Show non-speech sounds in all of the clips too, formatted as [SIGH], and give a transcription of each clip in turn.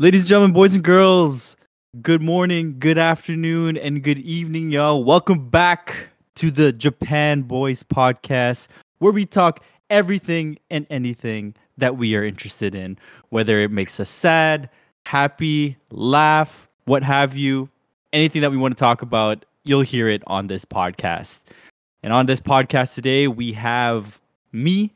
Ladies and gentlemen, boys and girls, good morning, good afternoon, and good evening, y'all. Welcome back to the Japan Boys podcast, where we talk everything and anything that we are interested in, whether it makes us sad, happy, laugh, what have you, anything that we want to talk about, you'll hear it on this podcast. And on this podcast today, we have me,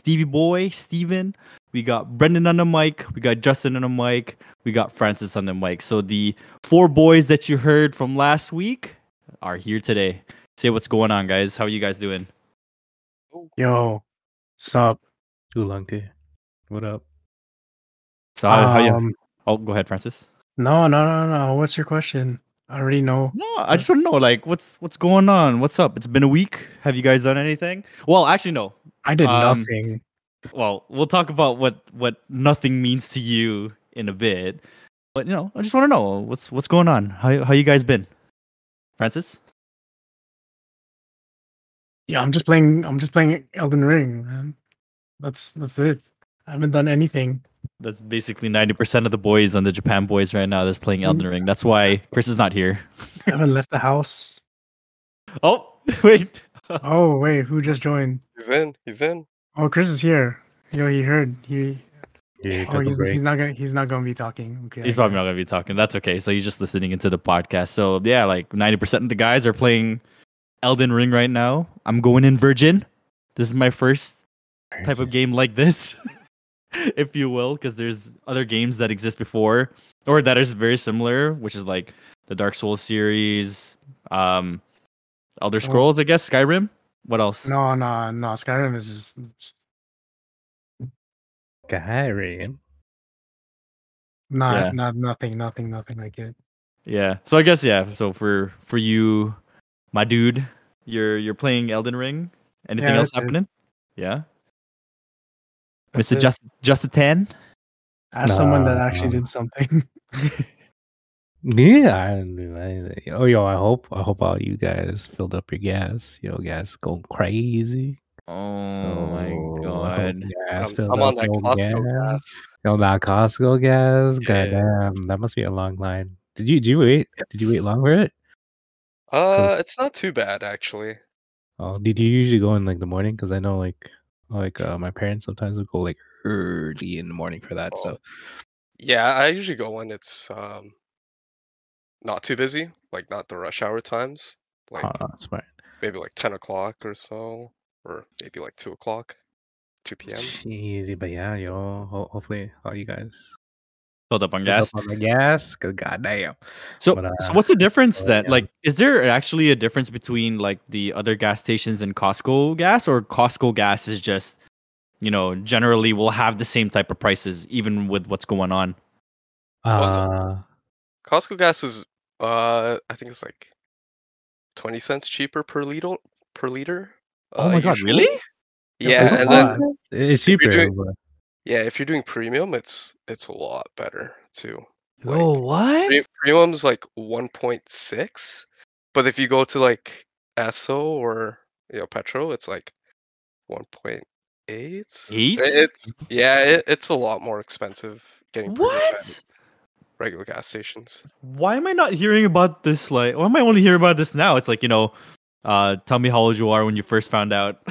Stevie Boy, Stephen. We got Brendon on the mic. We got Justin on the mic. We got Francis on the mic. So the four boys that you heard from last week are here today. Say what's going on, guys. How are you guys doing? Yo, sup? Oolong What up? So how, how you? Um, Oh, go ahead, Francis. no, no, no, no. What's your question? I already know. No, I just want to know, like, what's what's going on? What's up? It's been a week. Have you guys done anything? Well, actually, no. I did Um, nothing. Well, we'll talk about what what nothing means to you in a bit. But you know, I just want to know what's what's going on. How how you guys been, Francis? Yeah, I'm just playing. I'm just playing Elden Ring, man. That's that's it. I haven't done anything. That's basically ninety percent of the boys on the Japan boys right now that's playing Elden Ring. That's why Chris is not here. I haven't left the house. [LAUGHS] Oh [LAUGHS] wait, Oh wait, who just joined? He's in. He's in. Oh, Chris is here. Yo, he heard. He. Yeah, Oh, he's, he's not gonna. He's not gonna be talking. Okay. he's probably not gonna be talking. That's okay. So he's just listening into the podcast. So yeah, like ninety percent of the guys are playing Elden Ring right now. I'm going in Virgin. This is my first type of game like this, [LAUGHS] if you will, because there's other games that exist before or that is very similar, which is like the Dark Souls series, um, Elder Scrolls, I guess, Skyrim. What else? No, no, no. Skyrim is just. Skyrim. Not, Yeah. not, nothing, nothing, nothing like it. Yeah. So I guess yeah. So for for you, my dude, you're you're playing Elden Ring. Anything Yeah, else that's it. happening? Yeah. That's Mr. it. Just a ten. As someone that actually Nah. did something. [LAUGHS] Yeah, I anything. Oh, yo, I hope, I hope all you guys filled up your gas. Yo, gas going crazy. Oh my So, I hope god. gas I'm, I'm on that Costco gas. gas. Yo, that Costco gas. Yeah. Goddamn, that must be a long line. Did you, did you wait? Did you wait Yes. long for it? Uh, it's not too bad actually. Oh, did you usually go in like the morning? Because I know like, like uh, my parents sometimes would go like early in the morning for that Oh. stuff. Yeah, I usually go when it's um not too busy, like not the rush hour times, like oh, that's smart. maybe like ten o'clock or so, or maybe like two o'clock, two p.m. Easy, but yeah, yo. Ho- hopefully, all you guys Filled up on filled gas. up on the gas. Cause goddamn, So, But, so uh, what's the difference that like is there actually a difference between like the other gas stations and Costco gas or Costco gas is just you know generally will have the same type of prices even with what's going on. uh, Costco gas is uh I think it's like twenty cents cheaper per liter per liter. Oh uh, my god, usually. really? Yeah, and lot. then it's you're cheaper. doing- yeah, if you're doing premium, it's it's a lot better too. Like, Whoa, what? Pre- premium's like 1.6 but if you go to like esso or you know petro it's like 1.8 Eight? it's yeah it, it's a lot more expensive getting premium What? Regular gas stations Why am I not hearing about this? Like, why am I only hearing about this now? It's like you know, uh, tell me how old you are when you first found out. [LAUGHS]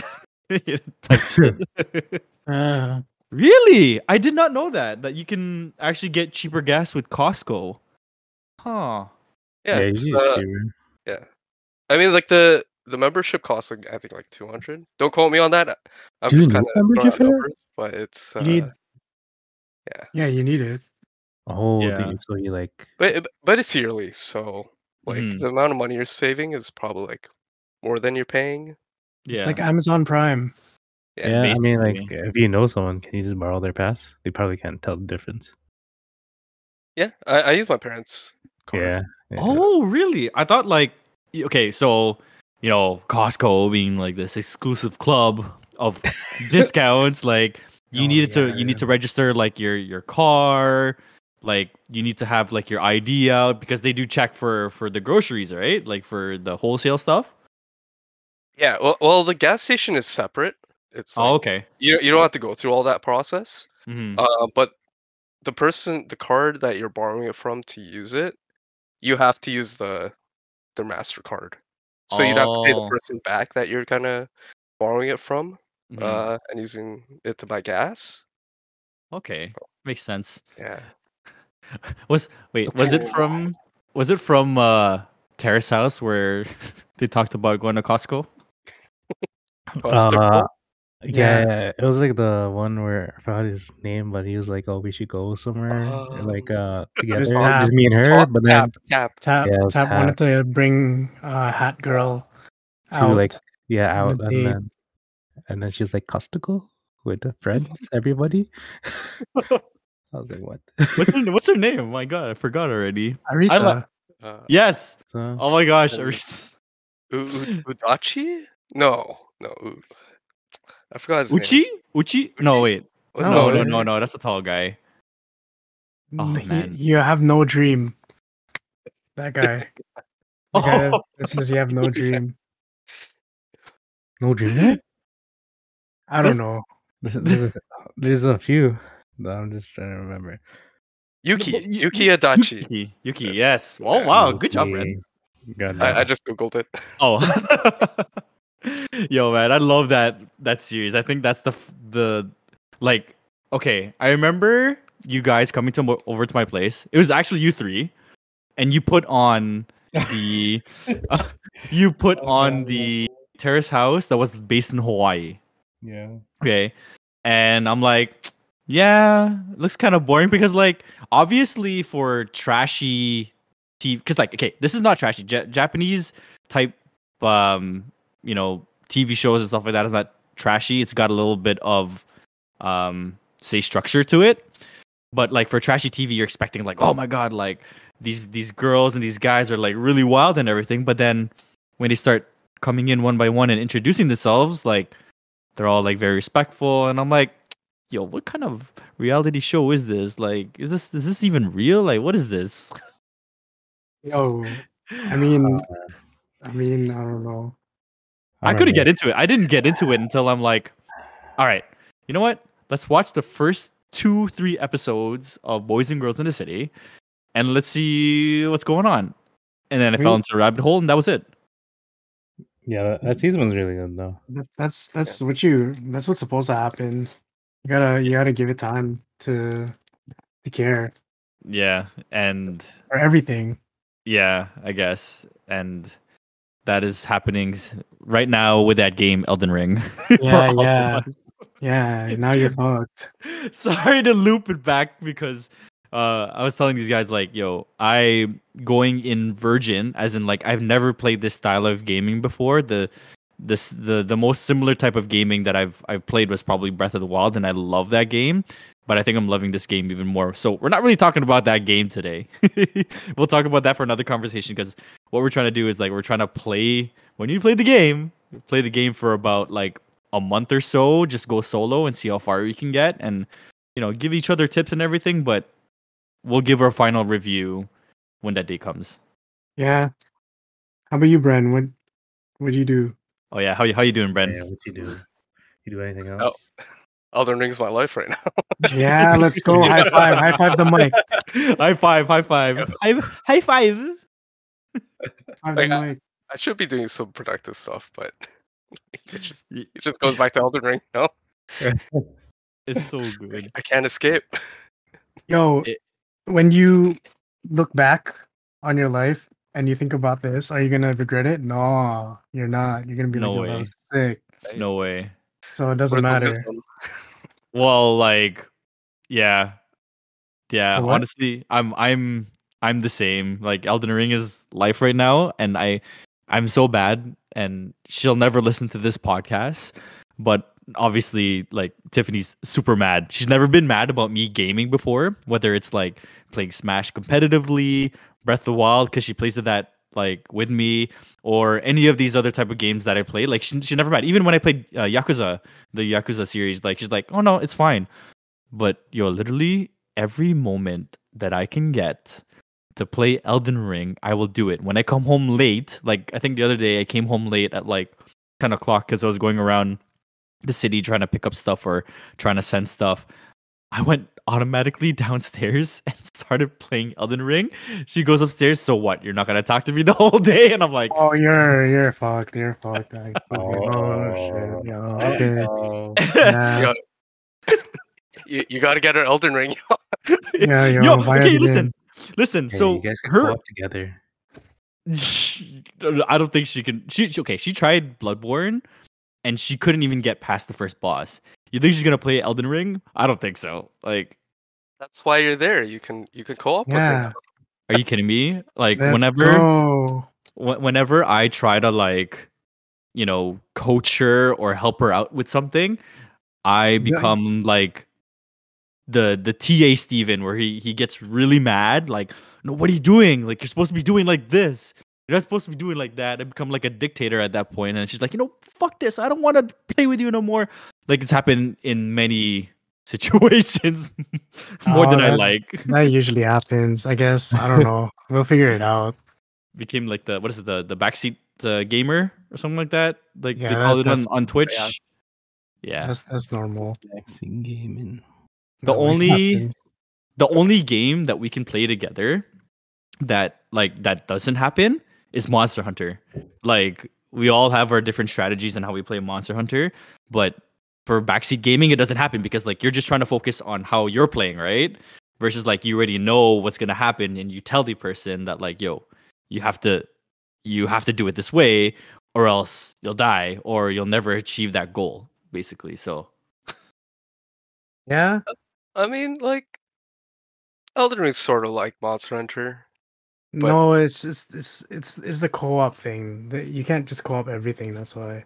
[LAUGHS] Uh, really? I did not know that. That you can actually get cheaper gas with Costco. Huh. yeah, yeah, it's, it's uh, cheaper. i mean like the the membership costs like i think like 200 don't quote me on that i'm Do you just need kind of membership numbers but it's uh, you need. yeah Yeah, you need it. Oh, Yeah. dude, so you like? but but it's yearly so like Mhm. the amount of money you're saving is probably like more than you're paying Yeah. It's like Amazon Prime. Yeah, Yeah, I mean, like, if you know someone, can you just borrow their pass? They probably can't tell the difference. Yeah, I, I use my parents' Yeah. cards. yeah. Oh, really? I thought like okay, so you know, Costco being like this exclusive club of [LAUGHS] discounts, like you Oh, needed to yeah, you need to register like your your car, like you need to have like your ID out because they do check for for the groceries, right? Like for the wholesale stuff. Yeah, well, well, the gas station is separate. It's Oh, okay. you you don't have to go through all that process. Mhm. Uh, but the person the card that you're borrowing it from to use it, you have to use the the Mastercard. So you'd have to pay the Oh. person back that you're kind of borrowing it from, Mhm. uh, and using it to buy gas. okay, makes sense. Yeah. Was wait, was it from was it from uh Terrace House where [LAUGHS] they talked about going to Costco? Costco? Uh, yeah, it was like the one where I forgot his name, but he was like, "Oh, we should go somewhere, like uh, together, Just just me and her." Top But then tap, tap. Tap Yeah, Tap Tap. wanted to bring uh, Hat Girl to out. like yeah, on a out date. and then and then she's like Costco with the friends, everybody. [LAUGHS] [LAUGHS] I was like, what? What's her, [LAUGHS] what's her name? Oh my god, I forgot already. Arisa. Uh, Yes. So, Oh my gosh. Oh. Aris- U- U- Udachi? No, no. U- I forgot his name. Uchi? Uchi? No, wait. Oh, No, no, it's- no, no. That's a tall guy. Oh, N- he- man. you have no dream. That guy. The [LAUGHS] guy Oh. that says you have no [LAUGHS] dream. no dream. I don't This- know. There's, there's, a, there's a few that I'm just trying to remember. Yuki. But Yuki Adachi. Yuki. Yuki, yes. Oh wow, good job, man. I, I just googled it. Oh. [LAUGHS] [LAUGHS] Yo, man, I love that that series. I think that's the the like okay, I remember you guys coming to over to my place. It was actually you three and you put on [LAUGHS] the you put Oh, on God, the terrace house that was based in Hawaii. yeah. Okay. And I'm like, yeah, looks kind of boring because, like, obviously for trashy TV, because, like, okay, this is not trashy. Ja- Japanese type, um, you know, TV shows and stuff like that is not trashy. It's got a little bit of, um, say, structure to it. But like for trashy TV, you're expecting like, oh my god, like these these girls and these guys are like really wild and everything. But then when they start coming in one by one and introducing themselves, like they're all like very respectful and i'm like yo what kind of reality show is this like is this is this even real like what is this Yo, I mean, uh, I mean, I don't know. i, couldn't get into it i didn't get into it until i'm like all right you know what let's watch the first two three episodes of boys and girls in the city and let's see what's going on and then i fell Me- into a rabbit hole and that was it Yeah, that, that season was really good though. That- That's that's what you. That's what's supposed to happen. You gotta you gotta give it time to to care yeah and for everything. Yeah, I guess. And that is happening right now with that game, Elden Ring. [LAUGHS] Yeah, yeah. Yeah, now you're fucked. [LAUGHS] Sorry to loop it back because uh, I was telling these guys like, yo, I going in virgin, as in like I've never played this style of gaming before. The this the the most similar type of gaming that I've I've played was probably Breath of the Wild, and I love that game. But I think I'm loving this game even more. So we're not really talking about that game today. [LAUGHS] we'll talk about that for another conversation because what we're trying to do is like we're trying to play when you play the game, play the game for about like a month or so, just go solo and see how far you can get and you know, give each other tips and everything, but we'll give our final review when that day comes. Yeah. How about you, Bren? What what do you do? Oh yeah, how you how you doing, Bren? Yeah, what you do? You do anything Oh. else? [LAUGHS] Elden Ring's my life right now. [LAUGHS] Yeah, let's go. High five. High five the mic. [LAUGHS] high five, high five. High, high five. Five Like, I- I should be doing some productive stuff, but it just it just goes back to Elden Ring. No, It's so good. I can't escape. Yo, It- when you look back on your life and you think about this, are you gonna regret it? No, you're not. You're gonna be No like, way. sick. No way. So it doesn't Where's matter. Well, like, yeah, yeah. Honestly, I'm I'm I'm the same. Like Elden Ring is life right now, and I I'm so bad, and she'll never listen to this podcast. But obviously, like Tiffany's super mad. She's never been mad about me gaming before, whether it's like playing Smash competitively, Breath of the Wild, because she plays it that like with me, or any of these other type of games that I play. Like she, she's never mind. Even when I played uh, Yakuza, the Yakuza series, like she's like, oh no, it's fine. But yo, literally every moment that I can get to play Elden Ring, I will do it. When I come home late, like I think the other day I came home late at like 10 o'clock because I was going around the city trying to pick up stuff or trying to send stuff. I went automatically [LAUGHS] downstairs and started playing Elden Ring. She goes upstairs. So what? You're not gonna talk to me the [LAUGHS] whole day? And I'm like, Oh, you're you're fucked. You're fucked. I- [LAUGHS] Oh. oh shit. Oh. Yeah, okay. Oh, Nah. Yo, you, you gotta get her Elden Ring. Yeah, yo, Yo, okay, it listen, listen. hey, so you guys can her, co-op together. I don't think she can. She she- okay. She tried Bloodborne, and she couldn't even get past the first boss. You think she's gonna play Elden Ring? I don't think so. Like, That's why you're there. You can you can co-op Yeah. with her. are you kidding me? Like, Let's whenever go. whenever I try to like, you know, coach her or help her out with something, I become like the the TA Stephen where he he gets really mad. Like, no, what are you doing? Like, you're supposed to be doing like this. You're not supposed to be doing like that. I become like a dictator at that point, and she's like, you know, fuck this. I don't want to play with you no more. Like it's happened in many [LAUGHS] situations [LAUGHS] more than Oh, I like. [LAUGHS] That usually happens. I guess. I don't know. We'll figure it out. became like the what is it the the backseat uh, gamer or something like that. Like Yeah, they that- call it on, on Twitch. Yeah. That's that's normal. Backseat gaming. The That only- happens. The only game that we can play together that like that doesn't happen is Monster Hunter. Like we all have our different strategies and how we play Monster Hunter, but for backseat gaming it doesn't happen because like you're just trying to focus on how you're playing, right? Versus like you already know what's gonna happen and you tell the person that like, yo, you have to you have to do it this way or else you'll die or you'll never achieve that goal, basically. So Yeah. I mean, like Elden Ring's sort of like Monster Hunter. But- no, it's just it's it's it's the co-op thing. that You can't just co-op everything. That's why.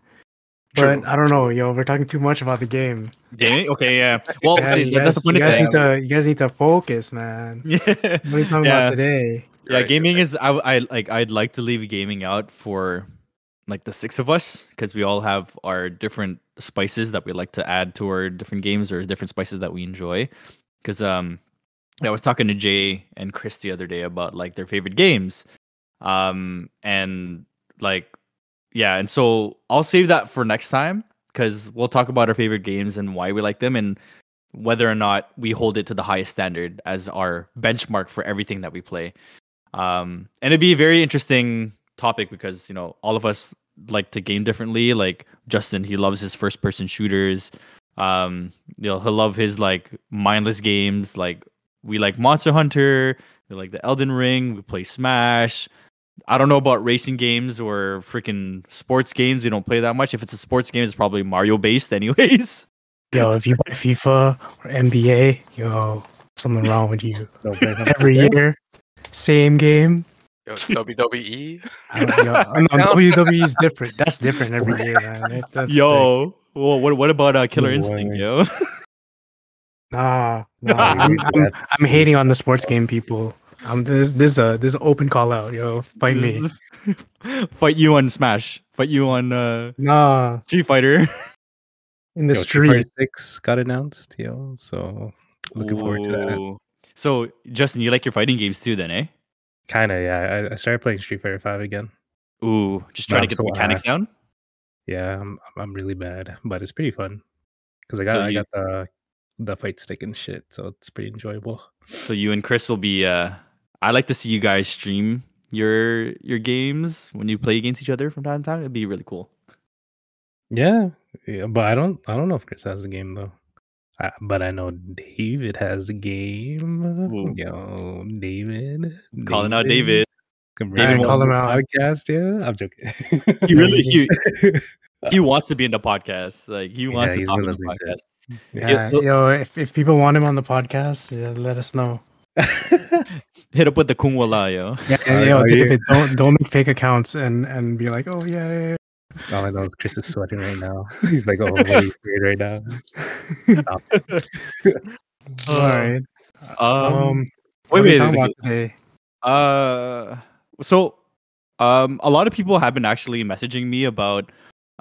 True. But I don't know, yo. We're talking too much about the game. gaming? Okay, yeah. [LAUGHS] Well Yeah, see, you that- that's the guys, point you guys it. need to you guys need to focus, man. [LAUGHS] Yeah. What are you talking Yeah. about today? Yeah, Right, gaming right. is I, I like I'd like to leave gaming out for like the six of us because we all have our different spices that we like to add to our different games or different spices that we enjoy. Because um, I was talking to Jay and Chris the other day about like their favorite games, um, and like yeah, and so I'll save that for next time because we'll talk about our favorite games and why we like them and whether or not we hold it to the highest standard as our benchmark for everything that we play. Um, and it'd be a very interesting topic because you know all of us like to game differently. Like Justin, he loves his first person shooters. Um, you know, he'll love his like mindless games. Like we like Monster Hunter. We like the Elden Ring. We play Smash. I don't know about racing games or freaking sports games. We don't play that much. If it's a sports game, it's probably Mario based, [LAUGHS] anyways. Yo, if you buy FIFA or NBA, yo, something wrong with you. No, but I'm- Every year, same game. Yo, WWE. I don't- yo, I know, [LAUGHS] WWE is different. That's different every year, man. That- That's sick. Yo, well, what what about uh, Killer Instinct, yo? [LAUGHS] Nah, [LAUGHS] nah. Ah, I'm, I'm. I'm hating on the sports game people. Um, this this a this a open call out, yo. Fight me. [LAUGHS] Fight you on Smash. Fight you on uh, Nah, Street Fighter. in the Yo, Street Six got announced, yo. So looking forward to that. So, Justin, you like your fighting games too, then, eh? Kind of, yeah. I, I started playing Street Fighter Five again. Ooh, just But trying to I'm get the mechanics ass. down. Yeah, I'm I'm really bad, but it's pretty fun because I got So I you- got the the fight stick and shit, so it's pretty enjoyable. So you and Chris will be. uh I like to see you guys stream your your games when you play against each other from time to time. It'd be really cool. Yeah, yeah, but I don't I don't know if Chris has a game though. I, but I know David has a game. Ooh. Yo, David, Calling out David. Come David, call him out. Podcast, yeah. I'm joking. He really he, [LAUGHS] he wants to be in the podcast. Like he wants Yeah, to talk been on the listening to podcast. Yeah, look- yo. If, if people want him on the podcast, yeah, let us know. [LAUGHS] Hit up with the Kung Wala, yo. Yeah, Are- and yo, are you- don't don't make fake accounts and and be like, oh yeah, yeah, All I know is Chris is sweating right now. [LAUGHS] He's like, oh, what are you right now? [LAUGHS] yeah. All right. Um, Um, wait, what are we wait, talking wait, today? Uh, so, um, a lot of people have been actually messaging me about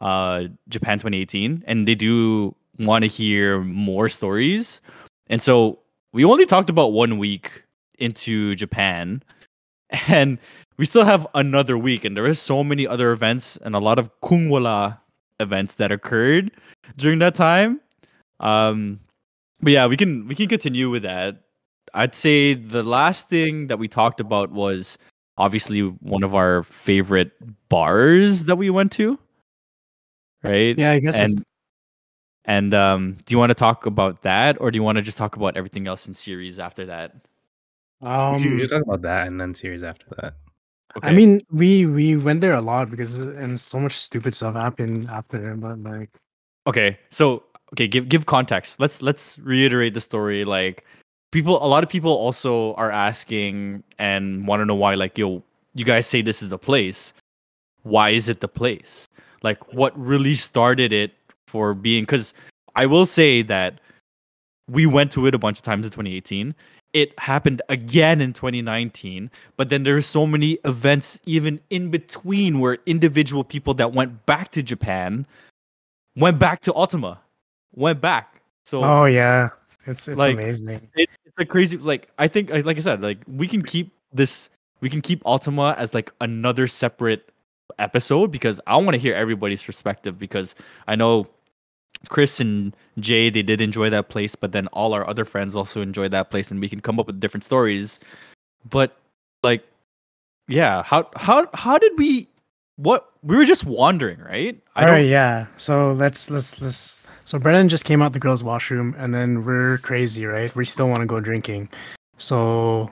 uh Japan 2018, and they do want to hear more stories. And so we only talked about one week into Japan, [LAUGHS] and we still have another week, and there is so many other events and a lot of kungwala events that occurred during that time. Um, but yeah, we can we can continue with that. I'd say the last thing that we talked about was obviously one of our favorite bars that we went to. Right? Yeah, I guess. And and um do you want to talk about that or do you want to just talk about everything else in series after that? um, you, you talk about that and then series after that. I mean, we we went there a lot because and so much stupid stuff happened after. But like, okay so okay give give context let's let's reiterate the story like people a lot of people also are asking and want to know why like yo you guys say this is the place why is it the place like what really started it for being because i will say that we went to it a bunch of times in 2018 it happened again in 2019 but then there's so many events even in between where individual people that went back to japan went back to Ultima, went back. So oh yeah, it's it's Like, amazing. it, it's a crazy. Like I think, like like I said, like we can keep this. We can keep Ultima as like another separate episode because I want to hear everybody's perspective because I know Chris and Jay they did enjoy that place, but then all our other friends also enjoyed that place, and we can come up with different stories. But like, yeah, how how how did we? What we were just wandering, right? All right, yeah. So let's let's let's. So Brendon just came out the girls' washroom, and then we're crazy, right? We still want to go drinking. So,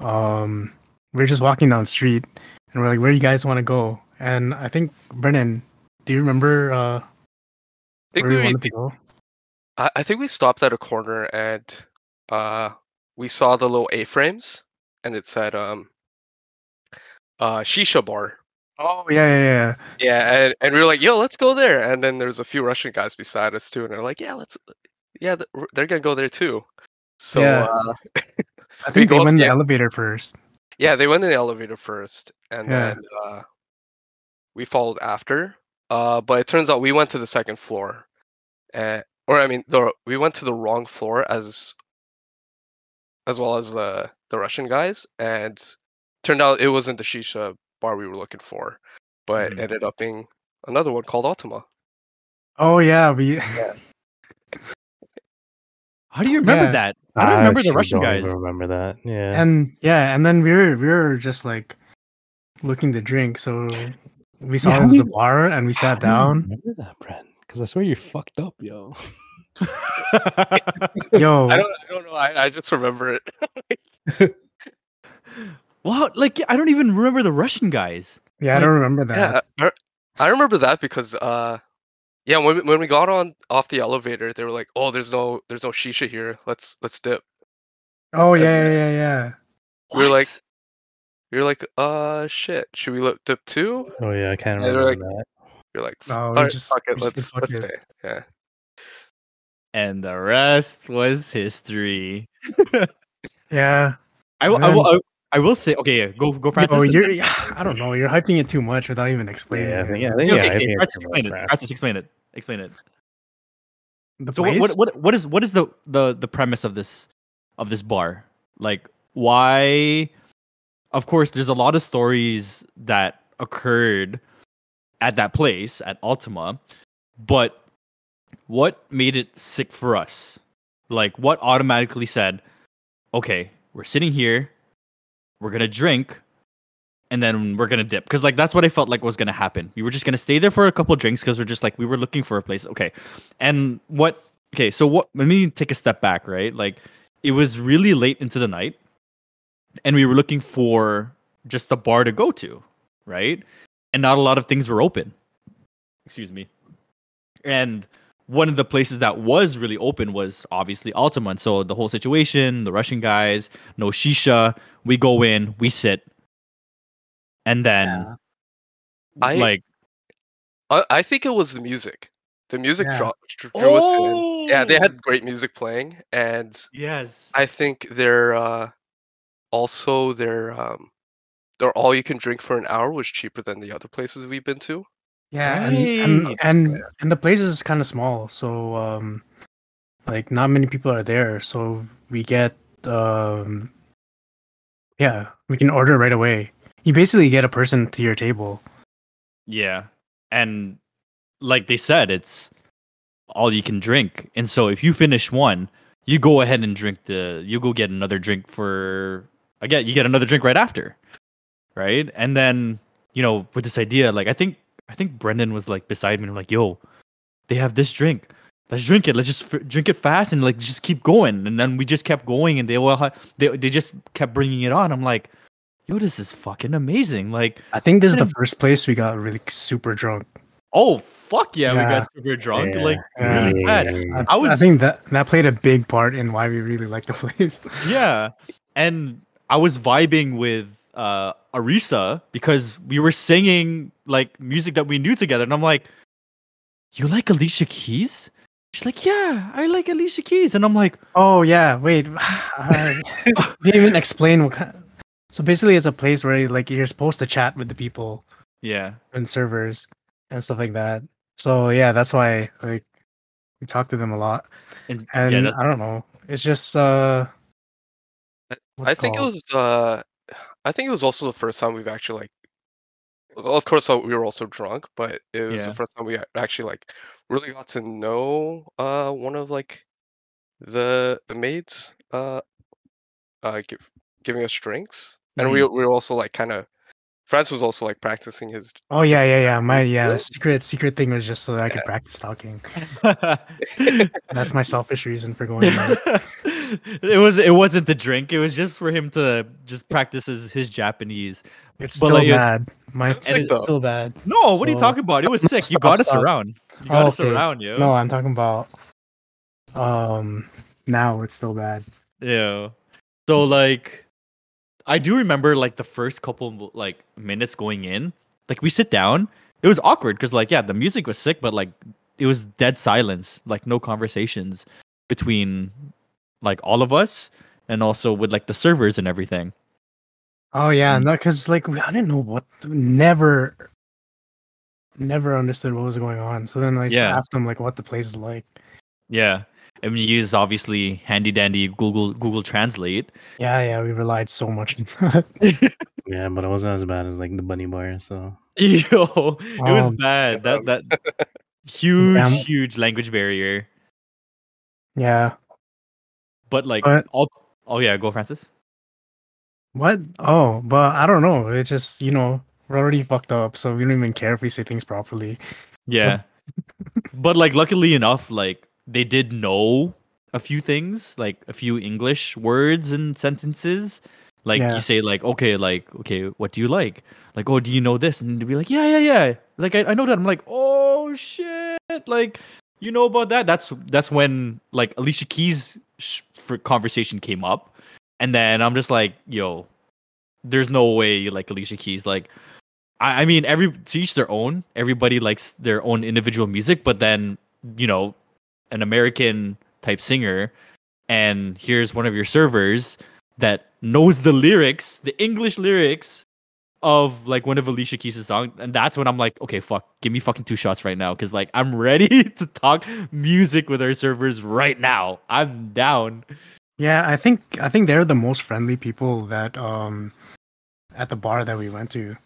um, we're just walking down the street, and we're like, "Where do you guys want to go?" And I think Brendon, do you remember uh, I think where we we, go? I, I think we stopped at a corner and uh, we saw the little A-frames, and it said um, uh, shisha bar. Oh yeah, yeah, yeah. Yeah, and, and we were like, "Yo, let's go there." And then there's a few Russian guys beside us too, and they're like, "Yeah, let's." Yeah, they're gonna go there too. So Yeah. uh, I [LAUGHS] think go they went in the the- elevator first. yeah, they went in the elevator first, and Yeah. then uh, we followed after. Uh, but it turns out we went to the second floor, uh, or I mean, the we went to the wrong floor as as well as the the Russian guys, and turned out it wasn't the shisha bar we were looking for, but Mhm. ended up being another one called Ultima. Oh yeah, we. [LAUGHS] How do you remember Yeah. that? I don't remember the Russian don't guys. Remember that? Yeah. and yeah, and then we were we were just like looking to drink, so we saw how it was a bar, and we sat do down. Remember that, Brent? Because I swear you're fucked up, yo. [LAUGHS] [LAUGHS] Yo, I don't, I don't know. I, I just remember it. [LAUGHS] Wow, like I don't even remember the Russian guys. yeah, I don't remember that. Yeah, I, I remember that because uh, yeah, when we, when we got on off the elevator, they were like, "Oh, there's no there's no shisha here. Let's let's dip." Oh yeah, yeah, yeah, yeah. We're like- What? We were like, "Uh, shit. Should we look dip too?" Oh yeah, I can't Yeah, remember like- that. You're like, No, we "Alright, just- fuck it. Let's "Fuck let's it." stay." Yeah. and the rest was history. [LAUGHS] Yeah. I will, I will, I, I will say, okay, yeah, go, go, Francis. Oh, and you're. [LAUGHS] then- [LAUGHS] I don't know. You're hyping it too much without even explaining. Yeah, it. think, yeah, I Okay, yeah, okay, I okay, think Francis, explain it. crap. Francis, explain it. Explain it. The So place? what, what, what is, what is the, the, the premise of this, of this bar? Like, why? Of course, there's a lot of stories that occurred at that place at Ultima, but what made it sick for us? Like, what automatically said, okay, we're sitting here, we're gonna drink, and then we're gonna dip. Because like that's what I felt like was gonna happen. We were just gonna stay there for a couple drinks because we're just like we were looking for a place. Okay, and what? Okay, so what? Let me take a step back. Right, like it was really late into the night, and we were looking for just a bar to go to, right? And not a lot of things were open. Excuse me. And one of the places that was really open was obviously Ultima. So the whole situation, the Russian guys, no shisha. We go in, we sit, and then Yeah. I- like I, I think it was the music. The music Yeah. draw, dr- drew us in. Oh! Yeah, they had great music playing, and yes. I think they're uh, also their um, their all you can drink for an hour was cheaper than the other places we've been to. Yeah, and and and, and the place is kind of small, so um, like not many people are there. So we get um, yeah, we can order right away. You basically get a person to your table. Yeah. And like they said, it's all you can drink. And so if you finish one, you go ahead and drink the you go get another drink for again you get another drink right after right and then you know with this idea like i think i think brendon was like beside me and I'm like yo they have this drink let's drink it let's just f- drink it fast and like just keep going and then we just kept going and they all ha- they, they just kept bringing it on i'm like yo this is fucking amazing like I think this is the Yeah. first place we got really super drunk. oh fuck yeah, we got super drunk Yeah. like Yeah. really bad I, I was- I think that that played a big part in why we really liked the [LAUGHS] place. Yeah. And I was vibing with uh Arisa because we were singing like music that we knew together. And I'm like, You like Alicia Keys? She's like, Yeah, I like Alicia Keys. And I'm like, Oh yeah, wait. [SIGHS] uh, [LAUGHS] didn't even explain what kind. So basically, it's a place where like you're supposed to chat with the people Yeah. and servers and stuff like that. So yeah, that's why like we talk to them a lot. And, And yeah, I don't know, it's just uh, I- what's I think it called? was uh I think it was also the first time we've actually like well, of course uh, we were also drunk, but it was Yeah. the first time we a- actually like really got to know uh one of like the the maids uh uh give, giving us drinks. And we Mhm. we were also like kind of France was also like practicing his Oh yeah, yeah, yeah. My yeah, the secret secret thing was just so that I could practice talking. [LAUGHS] [LAUGHS] That's my selfish reason for going there. [LAUGHS] it was it wasn't the drink, it was just for him to just practice his, his Japanese. It's But, still like, bad. My It's And sick it- though. still bad. No, what are you talking about? It was sick. You [LAUGHS] Stop, got us around. You got Oh, us okay. around, yo. No, I'm talking about um now it's still bad. Yeah. So like I do remember like the first couple like minutes going in, like we sit down, it was awkward because like yeah, the music was sick, but like it was dead silence, like no conversations between like all of us and also with like the servers and everything. Oh yeah, Mm. no, because like I didn't know what, never, never understood what was going on. So then I just Yeah. asked them like what the place is like. Yeah. And we use obviously handy dandy Google Google Translate. Yeah, yeah, we relied so much. on that. [LAUGHS] Yeah, but it wasn't as bad as like the bunny bar. So [LAUGHS] Yo, it was Um, bad. That that that huge, Damn. huge language barrier. yeah. But like But- all oh yeah, go Francis. What? Oh, but I don't know. It's just you know we're already fucked up, so we don't even care if we say things properly. Yeah. [LAUGHS] but like luckily enough, like they did know a few things, like a few English words and sentences. Like Yeah. you say like, okay, like, okay, what do you like? Like, oh, do you know this? And they'd be like, Yeah, yeah, yeah. Like I, I know that. I'm like, oh shit. Like, you know about that? That's that's when like Alicia Keys sh- for conversation came up. And then I'm just like, yo, there's no way you like Alicia Keys. Like I, I mean, every to each their own. Everybody likes their own individual music, but then you know, an American type singer, and here's one of your servers that knows the lyrics, the English lyrics of like one of Alicia Keys' songs, and that's when I'm like, okay, fuck, give me fucking two shots right now, because like I'm ready [LAUGHS] to talk music with our servers right now. I'm down. Yeah, I think I think they're the most friendly people that um at the bar that we went to.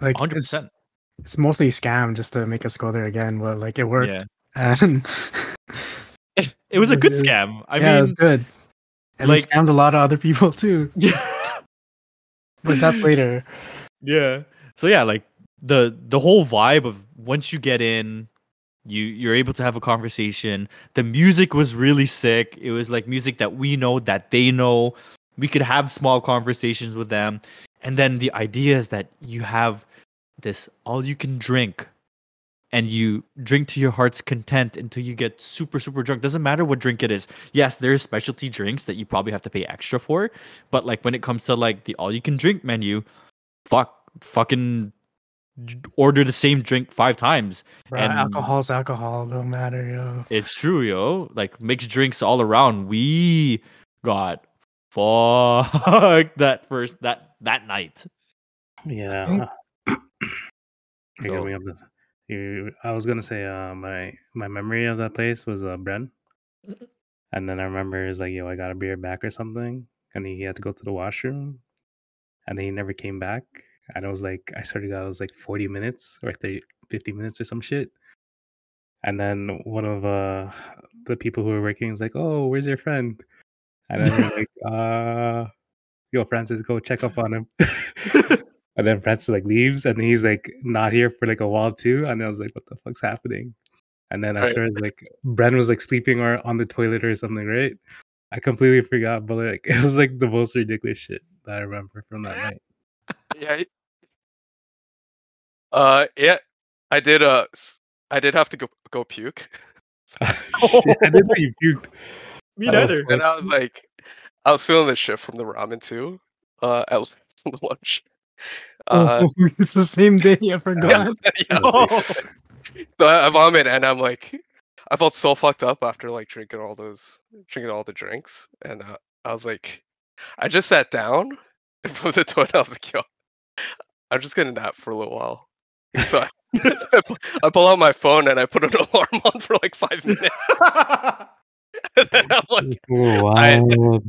Like Hundred it's percent. it's mostly a scam just to make us go there again, but like it worked. Yeah, [LAUGHS] And it it, was a good was- scam. I yeah, it was good. And like- we scammed a lot of other [LAUGHS] people too. But that's later. Yeah. So yeah like the the whole vibe of once you get in you you're able to have a conversation. The music was really sick. It was like music that we know that they know. We could have small conversations with them. And then the idea is that you have this all you can drink and you drink to your heart's content until you get super super drunk. Doesn't matter what drink it is. Yes there's specialty drinks that you probably have to pay extra for but like when it comes to like the all you can drink menu fuck fucking order the same drink five times Bruh, And- alcohol's alcohol, don't matter, yo. it's true yo like mixed drinks all around we got fuck [LAUGHS] that first that that night yeah. So- gonna up this. I was gonna say, uh, my my memory of that place was uh, Bren, and then I remember it's like, yo, I got a beer back or something, and he had to go to the washroom, and then he never came back. And it was like, I God, it was like 40 minutes or 30, 50 minutes or some shit. And then one of uh the people who were working is like, "Oh, where's your friend?" And then [LAUGHS] like, "Uh, yo, Francis, go check up on him." [LAUGHS] [LAUGHS] and then Francis like leaves, and he's like not here for like a while too. And I was like, "What the fuck's happening?" And then I Right. started like Bren was like sleeping or on the toilet or something, right? I completely forgot, but like it was like the most ridiculous shit that I remember from that night. Yeah. Uh, yeah. I did. Uh, I did have to go go puke, [LAUGHS] [LAUGHS] Shit, I didn't know you puked. [LAUGHS] Me neither. and I was like, I was feeling the shit from the ramen too. Uh, I was from the lunch. Uh, oh, it's the same day. I forgot. yeah. Oh. So I, I vomit and I'm like, I felt so fucked up after like drinking all those, drinking all the drinks, and uh, I was like, I just sat down and [LAUGHS] put of the toilet. I was like, yo, I'm just gonna nap for a little while. So I, [LAUGHS] I, pu- I pull out my phone and I put an [LAUGHS] alarm on for like five minutes. and then I'm like, I- wild.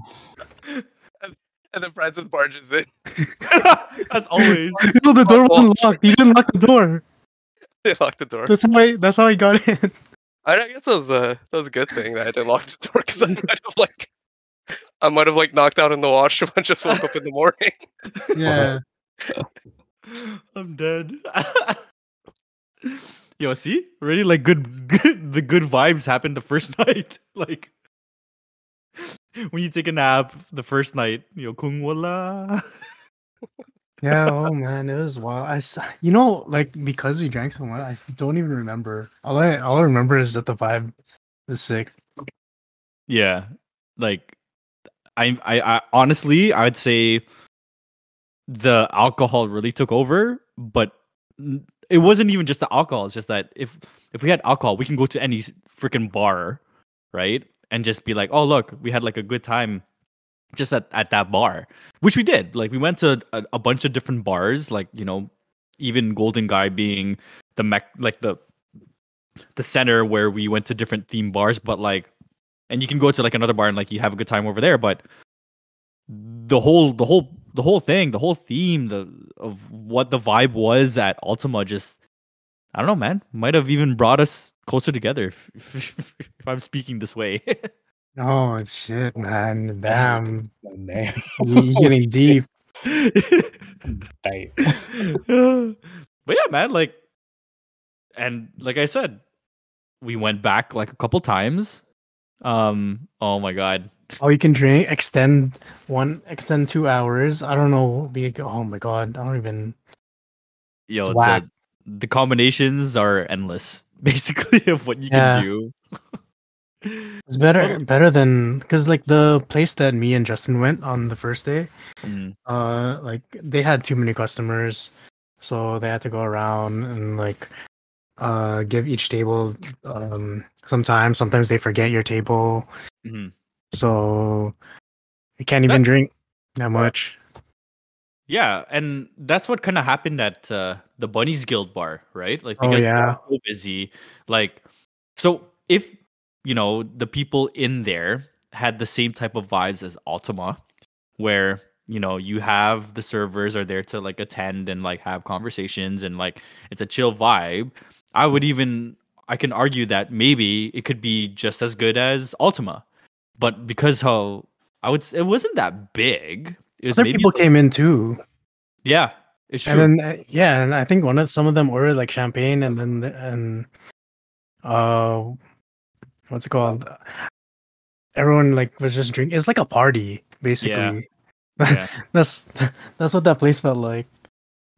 and then Francis barges in. As always. no, the door wasn't locked. You didn't lock the door. They locked the door. That's how I. That's how I got in. I I guess that was a that was a good thing that I didn't lock the door because I might have like I might have like knocked out in the washroom [LAUGHS] and just woke up in the morning. [LAUGHS] Yeah. [LAUGHS] I'm dead. Yo, see? Already like good, good the good vibes happened the first night. like when you take a nap the first night, yo kung wala. Yeah. Oh man, it was wild. I. s- You know, like because we drank so much, I don't even remember. All I all I remember is that the vibe is sick. Yeah. Like I I, I honestly I would say the alcohol really took over, but it wasn't even just the alcohol. It's just that if if we had alcohol, we can go to any freaking bar, right? And just be like, oh look, we had like a good time just at, at that bar. Which we did. Like we went to a, a bunch of different bars, like, you know, even Golden Gai being the mech like the the center where we went to different theme bars, but like and you can go to like another bar and like you have a good time over there but the whole the whole the whole thing the whole theme the of what the vibe was at ultima just i don't know man might have even brought us closer together if, if, [LAUGHS] if i'm speaking this way [LAUGHS] Oh shit, man! Damn, [LAUGHS] Damn. you're getting deep. Tight. but yeah man like and like i said we went back like a couple times um oh my god Oh, you can drink, extend one, extend two hours. I don't know. Be oh my god, I don't even. yo the, the combinations are endless [LAUGHS] basically of what you Yeah. can do [LAUGHS] It's better, better than because like the place that me and Justin went on the first day. Mm, Uh, like they had too many customers, so they had to go around and like uh give each table um some time. Sometimes they forget your table, mhm. so you can't even That- drink that much. Yeah, and that's what kind of happened at uh, the Bunnies Guild bar, right? Like Oh, because yeah. so busy. Like, so if you know the people in there had the same type of vibes as Ultima, where you know you have the servers are there to like attend and like have conversations and like it's a chill vibe. I would even I can argue that maybe it could be just as good as Ultima, but because how I would it wasn't that big. It was Other maybe people like- came in too. yeah, it's true. And then uh, yeah, and I think one of some of them ordered like champagne, and then and uh, what's it called? Everyone like was just drinking. It's like a party basically. yeah. [LAUGHS] That's that's what that place felt like.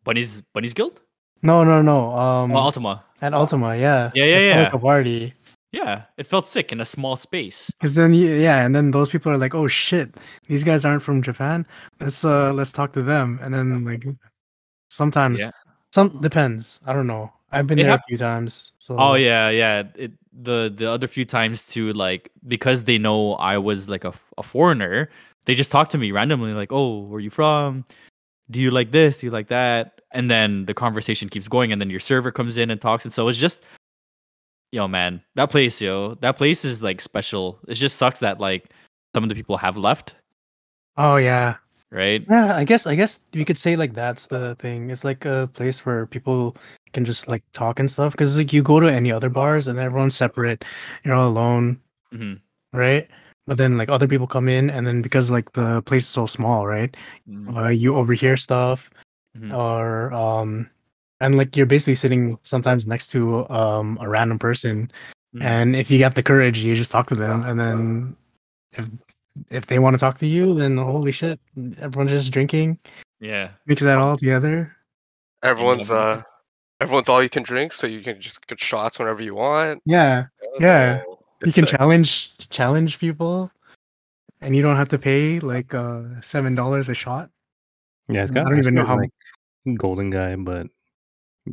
Bunny's Bunny's Guild? No, no, no. Um, oh, Ultima. at Ultima, yeah, Yeah, yeah, yeah. like a party. Yeah, it felt sick in a small space. Because then yeah, and then those people are like, oh shit, these guys aren't from Japan. Let's uh let's talk to them. And then like sometimes Yeah. some depends. I don't know. I've been It there hap- a few times. So Oh yeah, yeah. It the the other few times too, like because they know I was like a, a foreigner, they just talk to me randomly, like, "Oh, where are you from? Do you like this? Do you like that?" And then the conversation keeps going, and then your server comes in and talks, and so it's just, yo, man, that place, yo, that place is like special. It just sucks that like some of the people have left, Oh yeah. right? Yeah, I guess I guess you could say like that's the thing. It's like a place where people can just like talk and stuff. Because like you go to any other bars and everyone's separate. You're all alone. Mhm. right? But then like other people come in, and then because like the place is so small, right? Mhm. Uh, you overhear stuff, Mhm. or um, and like you're basically sitting sometimes next to um a random person, Mhm. and if you got the courage, you just talk to them, and then if if they want to talk to you, then holy shit, everyone's just drinking, Yeah. mix that all together. Everyone's everyone's- uh, everyone's all you can drink, so you can just get shots whenever you want. Yeah, you Yeah. so you can sick. challenge challenge people, and you don't have to pay like uh seven dollars a shot. Yeah, it's I got. don't even know how- like Golden Gai, but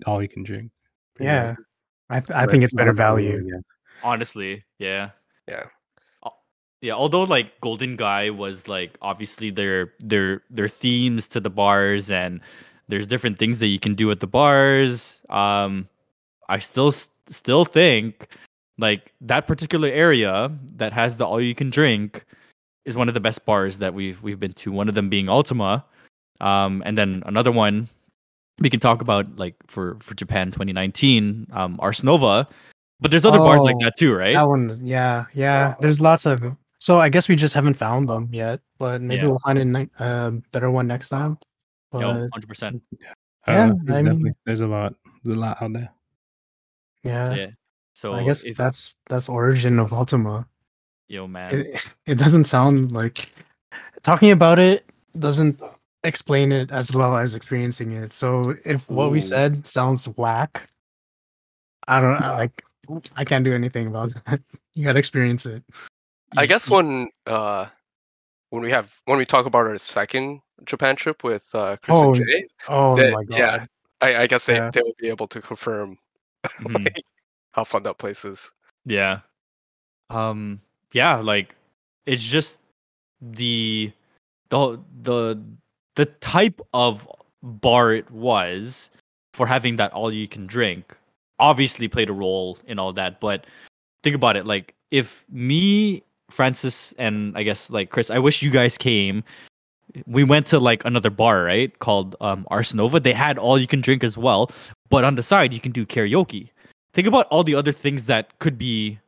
all you can drink. pretty Yeah, much. I th- I But think it's better value, value. yeah. Honestly, yeah. Yeah. Al- Yeah, although like Golden Gai was like obviously their their their themes to the bars and there's different things that you can do at the bars. Um I still still think like that particular area that has the all you can drink is one of the best bars that we've we've been to. One of them being Ultima. Um and then another one we can talk about like for for Japan 2019 um Ars Nova. But there's other bars like Oh, that too, right? That one, yeah, yeah. There's lots of. So I guess we just haven't found them yet, but maybe Yeah. we'll find a uh, better one next time. But Yo, 100%. Yeah, Uh, I mean- there's a lot, there's a lot out there. yeah, So, yeah. So I guess if, that's that's origin of Ultima. yo man, It, [LAUGHS] it doesn't sound like talking about it doesn't explain it as well as experiencing it. So if what we said sounds whack, I don't I, like. I can't do anything about [LAUGHS] that. You gotta experience it. I guess when uh, when we have when we talk about our second Japan trip with uh, Chris Oh, and Jay, Oh that- my god! yeah, I, I guess they, Yeah. they will be able to confirm [LAUGHS] Mhm. like, how fun that place is. yeah, um, yeah, like it's just the the the the type of bar it was for having that all you can drink obviously played a role in all that but think about it like if me francis and i guess like chris i wish you guys came. We went to like another bar right called um ars nova. They had all you can drink as well but on the side you can do karaoke. Think about all the other things that could be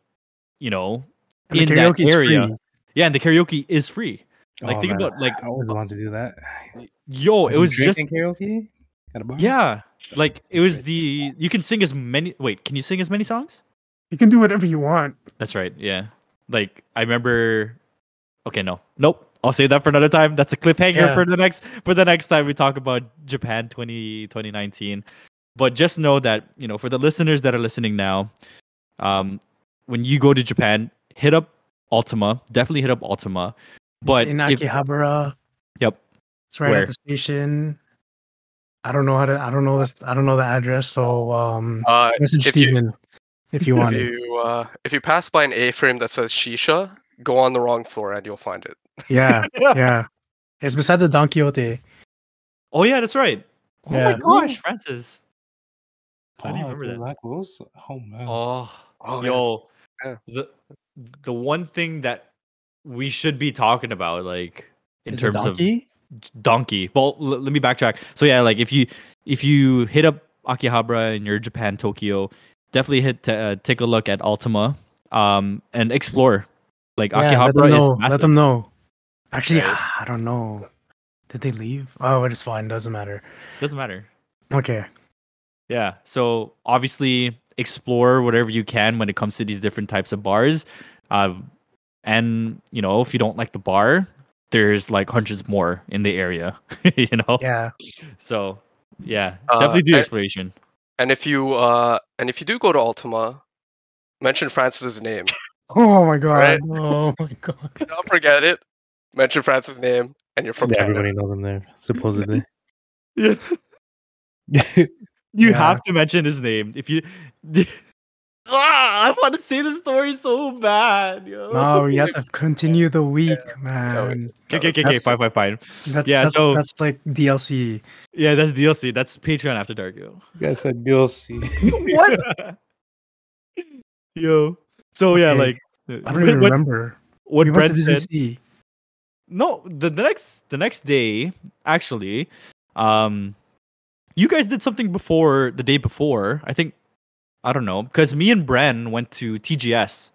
you know And the in that area. free. yeah and the karaoke is free Like, Oh, think man, about, like, I always wanted to do that. yo it was just drinking karaoke at a bar. yeah like it was the you can sing as many wait can you sing as many songs You can do whatever you want. That's right. Yeah. Like I remember Okay, no. Nope. I'll save that for another time. That's a cliffhanger Yeah. for the next for the next time we talk about Japan 20 2019. But just know that, you know, for the listeners that are listening now, um when you go to Japan, hit up Ultima. Definitely hit up Ultima. But it's in if- Akihabara. Yep. It's right Where? at the station. I don't know how to. I don't know this. I don't know the address. So um, Uh, message if you- Stephen if you [LAUGHS] if want it. you uh, if you pass by an A-frame that says shisha, go on the wrong floor and you'll find it. Yeah, [LAUGHS] yeah. It's beside the Don Quixote. Oh yeah, that's right. Oh my gosh, Francis. I Oh, didn't remember it was that. close. Oh man. Oh, Oh, yo, Yeah. the the one thing that we should be talking about, like in Is it terms of donkey? donkey. Well, l- let me backtrack. So yeah, like if you if you hit up Akihabara in your Japan Tokyo, definitely hit to, uh, take a look at Ultima, um, and explore. Like Yeah, let Akihabara them is massive. Let them know. Actually, Right. I don't know. Did they leave? Oh, it's fine. Doesn't matter. Doesn't matter. Okay. Yeah. So obviously explore whatever you can when it comes to these different types of bars. Um, and you know, if you don't like the bar, there's like hundreds more in the area. [LAUGHS] you know. Yeah. So yeah, Uh, definitely do and- exploration. And if you uh, and if you do go to Ultima, mention Francis's name. [LAUGHS] Oh my god. Right. Oh my god. [LAUGHS] Don't forget it. Mention Francis's name, and you're from Yeah, Canada. everybody knows him there, supposedly. Yeah. You Yeah. have to mention his name if you. Ah, I want to say the story so bad. Yo. No, you have to continue the [LAUGHS] week, No, man. Okay, okay, okay, okay, That's- fine, fine, fine. That's Yeah, that's, so- that's like DLC. Yeah, that's DLC. That's Patreon after dark, yo. you guys said DLC. [LAUGHS] What? [LAUGHS] yo. So yeah, Okay. like I don't even what, remember. what we went Brent said. Sea. No, the, the next the next day, actually, um, you guys did something before the day before. I think I don't know because me and Bren went to TGS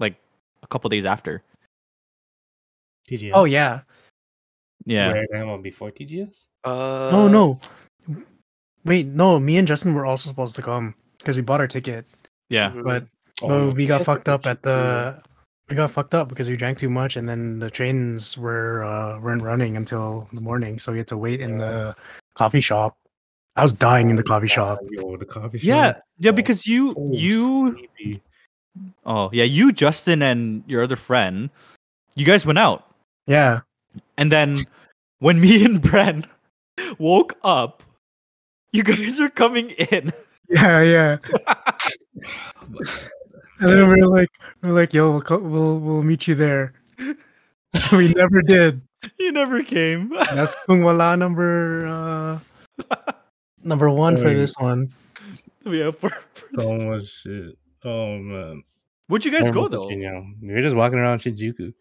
like a couple days after. TGS. Oh yeah. Yeah. Where am I before TGS? Uh, Oh no. Wait, no. Me and Justin were also supposed to come because we bought our ticket, Yeah. mhm. but Oh, but we got fucked up at cheaper. the. We got fucked up because we drank too much, and then the trains were uh, weren't running until the morning, so we had to wait in the coffee shop. I was dying in the coffee shop. Yo, the coffee shop. Yeah. Yeah, Oh, because you so you sleepy. oh yeah, you, Justin, and your other friend, you guys went out. Yeah, And then when me and Bren woke up, you guys are coming in. yeah, yeah. [LAUGHS] And then we are like, we are like, yo, we'll co- we'll we'll meet you there. [LAUGHS] we never did. You never came. That's kung wala number uh [LAUGHS] number one for Oy. this one. yeah, [LAUGHS] for, for so this. much shit. Oh man. Where'd you guys I go remember though? thinking, you know, we were just walking around Shinjuku,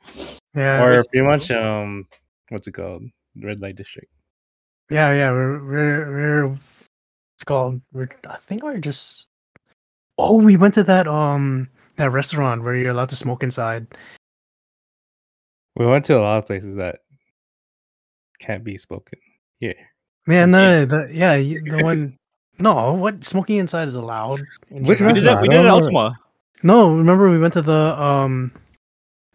Yeah, or pretty much um, what's it called? Red light district. yeah, yeah. We're we're we're it's called. We're I think we're just. Oh, we went to that um that restaurant where you're allowed to smoke inside. We went to a lot of places that can't be spoken. Yeah. Yeah, no, no, the yeah [LAUGHS] the one. No, what smoking inside is allowed. in Which We did that. We did it at know. Ultima. No, remember we went to the um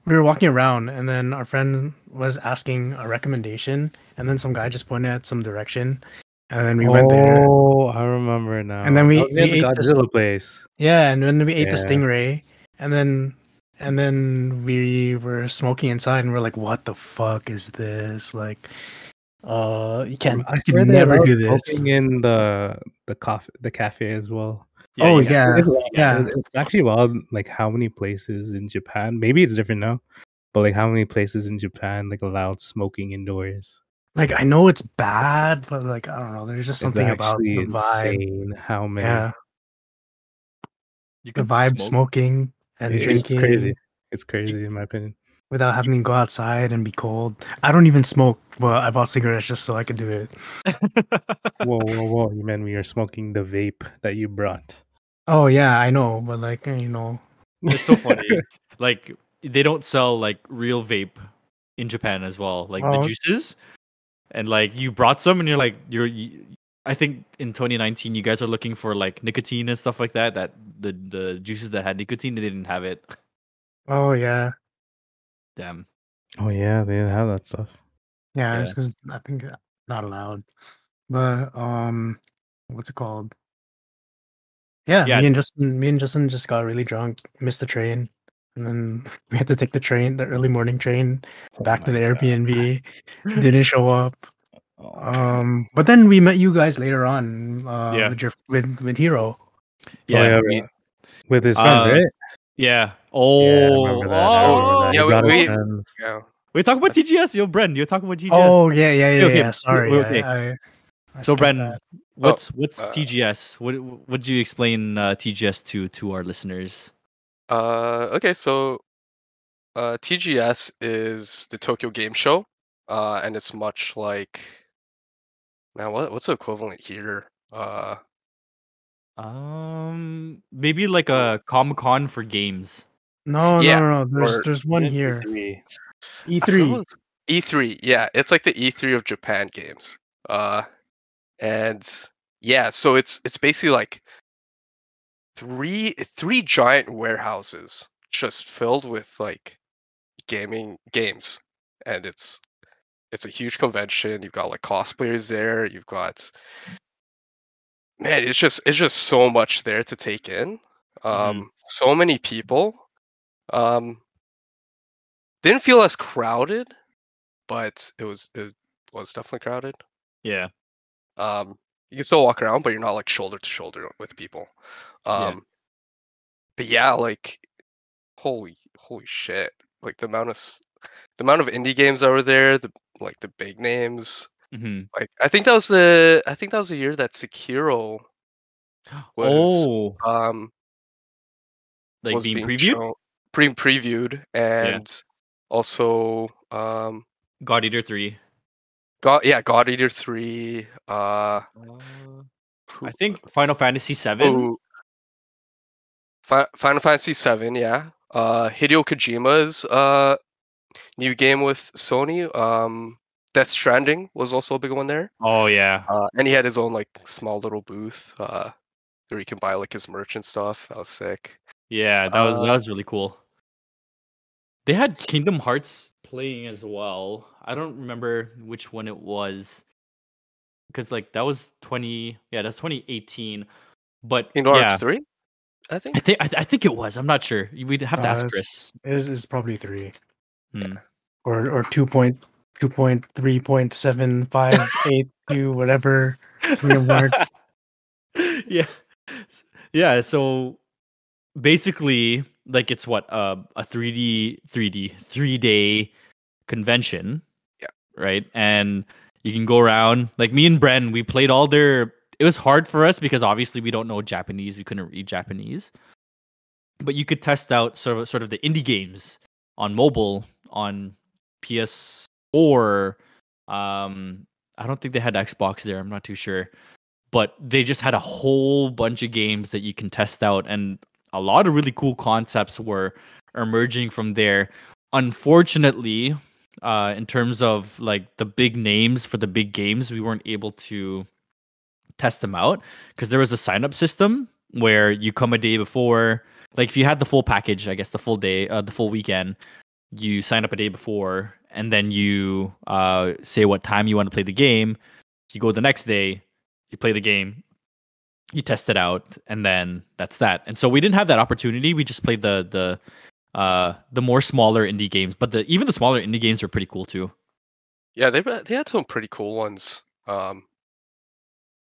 we were walking around and then our friend was asking a recommendation and then some guy just pointed at some direction and then we went there. Oh, I remember now. And then we- That was near we the ate this- Godzilla place. Yeah, and then we ate the stingray and then and then we were smoking inside and we're like, what the fuck is this? Like uh you can't I can never allowed do this. smoking in the the coffee the cafe as well. oh you yeah. Yeah. it's- it's actually wild. Like how many places in Japan? Maybe it's different now, but like how many places in Japan like allowed smoking indoors? Like I know it's bad, but like I don't know, there's just something about actually the vibe. How many? Yeah. You The can vibe smoke. smoking and it's drinking It's crazy. It's crazy in my opinion. Without having to go outside and be cold. I don't even smoke, but I bought cigarettes just so I could do it. [LAUGHS] whoa, whoa, whoa! You meant we are smoking the vape that you brought. Oh yeah, I know, but like you know, it's so funny. [LAUGHS] like they don't sell like real vape in Japan as well, like the Oh. juices. And like you brought some, and you're like you're. You, I think in 2019 you guys are looking for like nicotine and stuff like that. That the the juices that had nicotine they didn't have it. oh yeah, Damn. Oh yeah, they have that stuff. yeah, it's Yeah. because I think uh, not allowed. But um, what's it called? Yeah, Yeah. me and Justin, me and Justin just got really drunk, missed the train, and then [LAUGHS] we had to take the train, the early morning train, back to Oh my the God. Airbnb. [LAUGHS] Didn't show up. Oh, Um, but then we met you guys later on. Uh, Yeah. with your with with Hero. Yeah. yeah, we- with his friends, Uh, right? yeah. Yeah, I Oh. remember that. I remember oh. Yeah, we- we- Yeah. We talk about TGS, yo, Bren. You're talking about TGS. Oh yeah, yeah, yeah, Okay, yeah. Sorry, we're okay. I, I, I so skipped Bren, that. what's what's uh, TGS? What would you explain uh, TGS to to our listeners? Uh, okay, so uh, TGS is the Tokyo Game Show, uh, and it's much like, now what what's the equivalent here? Uh, Um, maybe like a Comic Con for games. No, Yeah, no, no, no. There's or- there's one here. E3. E I forgot three. E3, yeah, it's like the E3 of Japan games. Uh, and yeah, so it's it's basically like three three giant warehouses just filled with like gaming games, and it's it's a huge convention. You've got like cosplayers there. You've got man, it's just it's just so much there to take in. Um, so many people. Um, didn't feel as crowded, but it was it was definitely crowded. Yeah. Um, you can still walk around, but you're not like shoulder to shoulder with people. Yeah. Um, but yeah, like holy holy shit! Like the amount of the amount of indie games that were there, the like the big names. hmm Like I think that was the I think that was the year that Sekiro [GASPS] was Oh, um like was being being previewed. shown, being previewed, and also um God Eater Three. God yeah God Eater three. Uh, who- I think Final Fantasy Seven. oh, Fi- Final Fantasy seven. Yeah, Uh, Hideo Kojima's uh, new game with Sony, um, Death Stranding, was also a big one there. Oh yeah. Uh, and he had his own like small little booth uh, where you can buy like his merch and stuff. That was sick. Yeah, that was that Uh, was really cool. They had Kingdom Hearts playing as well. I don't remember which one it was. Because like that was 20 yeah, that's 2018. But Kingdom yeah, Hearts three, I think. I think I, I think it was. I'm not sure. We'd have to Uh, ask it's- Chris. Is is probably three Hmm. or or two point two point three point seven five [LAUGHS] eight two whatever. Kingdom Hearts. [LAUGHS] yeah. Yeah, so basically like it's what uh, a 3D 3D 3 day convention. Yeah. Right? And you can go around like me and Bren, we played all their it was hard for us because obviously we don't know Japanese, we couldn't read Japanese. But you could test out sort of sort of the indie games on mobile on PS4 um I don't think they had Xbox there, I'm not too sure but they just had a whole bunch of games that you can test out and a lot of really cool concepts were emerging from there. Unfortunately uh in terms of like the big names for the big games we weren't able to test them out because there was a sign up system where you come a day before like if you had the full package i guess the full day uh, the full weekend you sign up a day before and then you uh say what time you want to play the game you go the next day you play the game, you test it out, and then that's that. And so we didn't have that opportunity. We just played the the uh the more smaller indie games, but the even the smaller indie games were pretty cool too. Yeah, they they had some pretty cool ones. Um,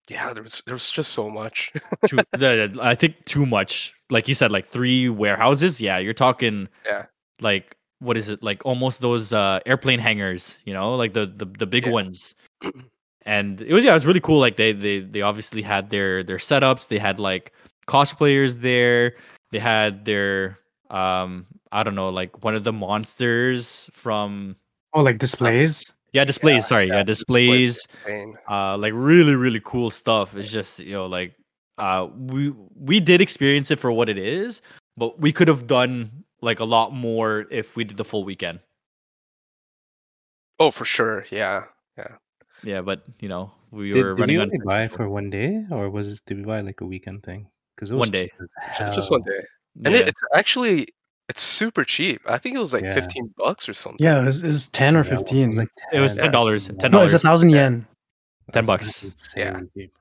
yeah, there was there was just so much. [LAUGHS] Too, the, I think too much. Like you said, like three warehouses. Yeah, you're talking. Yeah. Like what is it? Like almost those uh airplane hangars. You know, like the the the big Yeah. ones. [CLEARS THROAT] and it was yeah, it was really cool. Like they they they obviously had their their setups. They had like cosplayers there. They had their um I don't know like one of the monsters from Oh, like displays. yeah displays. Yeah, sorry, yeah, yeah, displays. Insane. Uh, like really really cool stuff. It's just you know like uh we we did experience it for what it is, but we could have done like a lot more if we did the full weekend. Oh, for sure. Yeah. Yeah, but you know we Did, were did running we on only tight buy for one day, or was it, did we buy like a weekend thing? Because One day. Just one day. And Yeah. it, it's actually it's super cheap. I think it was like Yeah. 15 bucks or something. Yeah, it was, it was ten or fifteen. It was ten dollars, $10. ten no, it's a thousand Yeah. yen. 10 bucks. insanely cheap.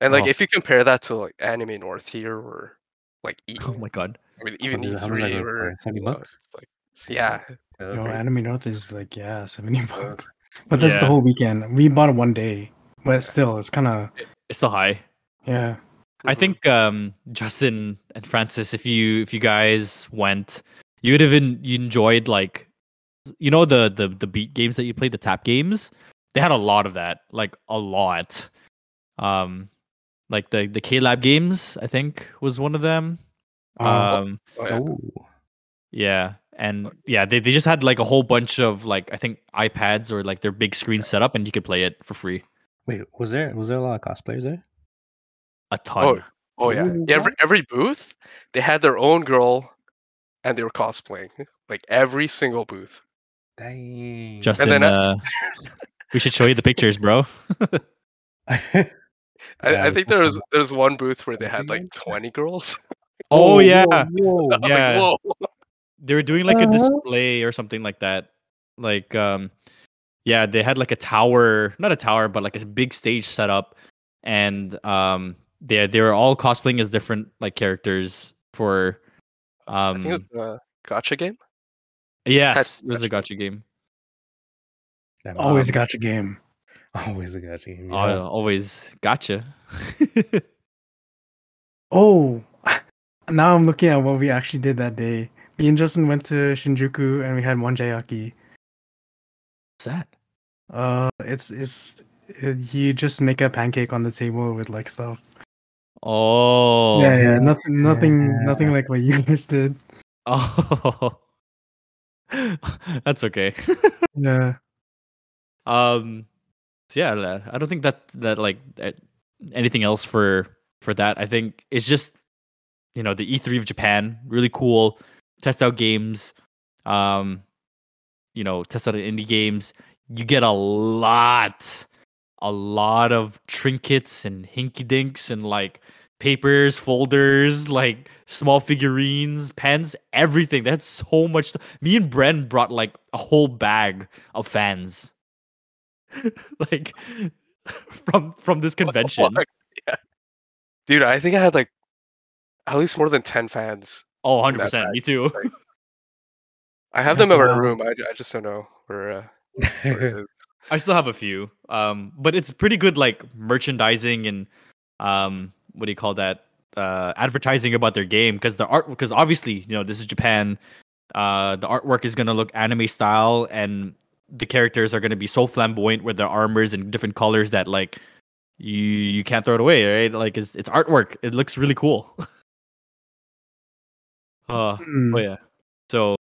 And like Oh. if you compare that to like Anime North here or like E, Oh my god. I mean even How much is- how much is that E3 going or for? 70 you know, bucks? it's like yeah. Yeah, Yo. Anime North is like yeah, seventy bucks. But that's the whole weekend. We bought it one day, but still, it's kind of It's still high. yeah. I Mhm. think um Justin and Francis, if you if you guys went, you would have en- you enjoyed like you know the the the beat games that you played, the tap games. They had a lot of that, like a lot. Um, like the the KLab games, I think was one of them. Oh. Um, Oh, yeah. Oh, yeah, and yeah, they they just had like a whole bunch of like I think iPads or like their big screen setup, and you could play it for free. wait, was there was there a lot of cosplayers there? A ton. Oh yeah. Ooh, yeah every, every booth they had their own girl and they were cosplaying. Like every single booth. Dang. Justin, then, uh, [LAUGHS] we should show you the pictures, bro. [LAUGHS] I, Yeah, I think there was there's one booth where they had like 20 girls. Oh Whoa, yeah, whoa, [LAUGHS] I was Yeah. like, whoa. They were doing like a Uh-huh. display or something like that. Like, um, yeah, they had like a tower, not a tower, but like a big stage set up, and um, they they were all cosplaying as different like characters for, I um, think it was a gacha game. yes, it was a gacha game. Damn, Always a Um, gacha game. always a gacha game. Uh, always gacha. [LAUGHS] Oh, [LAUGHS] now I'm looking at what we actually did that day. Me and Justin went to Shinjuku and we had monjayaki. What's that? Uh, it's it's it, you just make a pancake on the table with like stuff. Oh, yeah, yeah, nothing, nothing, Yeah. nothing like what you [LAUGHS] guys did. Oh, [LAUGHS] that's okay. [LAUGHS] Yeah. um, so yeah, I don't think that that like that, anything else for for that. I think it's just you know the E3 of Japan, really cool. Test out games, um, you know, test out indie games. You get a lot, a lot of trinkets and hinky dinks and like papers, folders, like small figurines, pens, everything. That's so much. Stuff. Me and Bren brought like a whole bag of fans, [LAUGHS] like [LAUGHS] from from this convention. [LAUGHS] Yeah. Dude, I think I had like at least more than 10 fans. Oh, 100 percent. Me too. I have That's them in my room. I, I just don't know where, uh, where it [LAUGHS] is. I still have a few. Um, but it's pretty good like merchandising and um what do you call that? Uh advertising about their game because the art because obviously, you know, this is Japan. Uh the artwork is gonna look anime style and the characters are gonna be so flamboyant with their armors and different colors that like you you can't throw it away, right? Like it's it's artwork. It looks really cool. [LAUGHS] uh Hmm. Oh yeah. So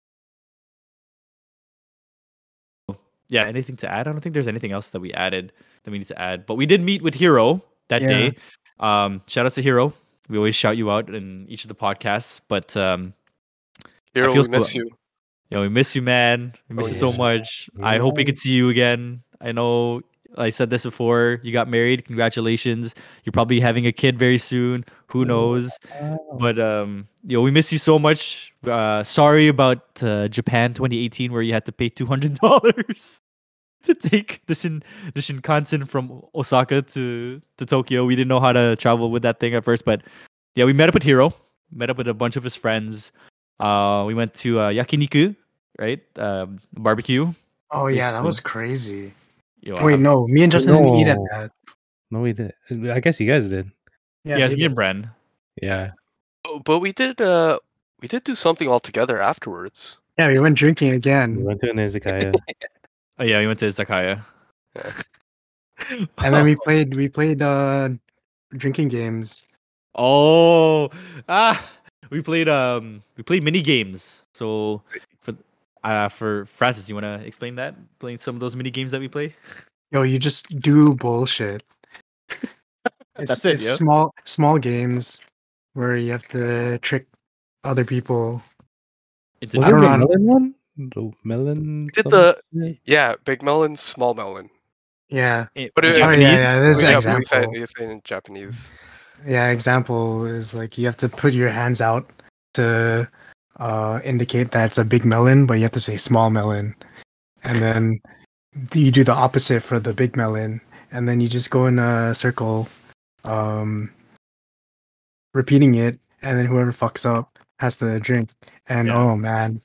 yeah, anything to add? I don't think there's anything else that we added that we need to add. But we did meet with Hero that Yeah. day. Um, shout out to Hero. We always shout you out in each of the podcasts. But um, Hero, we so- miss you. you know, we miss you, man. We miss Oh, you so yes. much. I hope we could see you again. I know I said this before. You got married. Congratulations. You're probably having a kid very soon. Who knows? But um, you know, we miss you so much. Uh, sorry about uh, Japan 2018, where you had to pay two hundred dollars [LAUGHS] to take the Shin the Shinkansen from Osaka to to Tokyo. We didn't know how to travel with that thing at first, but yeah, we met up with Hiro. Met up with a bunch of his friends. Uh, we went to uh, yakiniku, right? Um, barbecue. Oh yeah, that was crazy. Yo, Wait, no, me and Justin didn't eat at No. that. No, we did. I guess you guys did. yeah, it's they me and. Bren. Yeah. Oh, But we did, uh, we did do something all together afterwards. yeah, we went drinking again. We went to an izakaya. [LAUGHS] Oh yeah, we went to Izakaya. and then we [LAUGHS] played we played uh drinking games. Oh, ah, we played um, we played mini games. So for uh for Francis, you want to explain that? Playing some of those mini games that we play. Yo, you just do bullshit. [LAUGHS] It's, That's it, it's yeah? small small games where you have to trick other people. Into Was I it don't the know. melon one? The melon. We did something? the, yeah, big melon, small melon. Yeah, it, But it- Oh, yeah, Japanese. yeah, this is Oh, an yeah, but said, example. we said in Japanese. Yeah, example is like you have to put your hands out to uh, indicate that it's a big melon, but you have to say small melon, and then you do the opposite for the big melon, and then you just go in a circle, um, repeating it, and then whoever fucks up has to drink. And Yeah. oh man,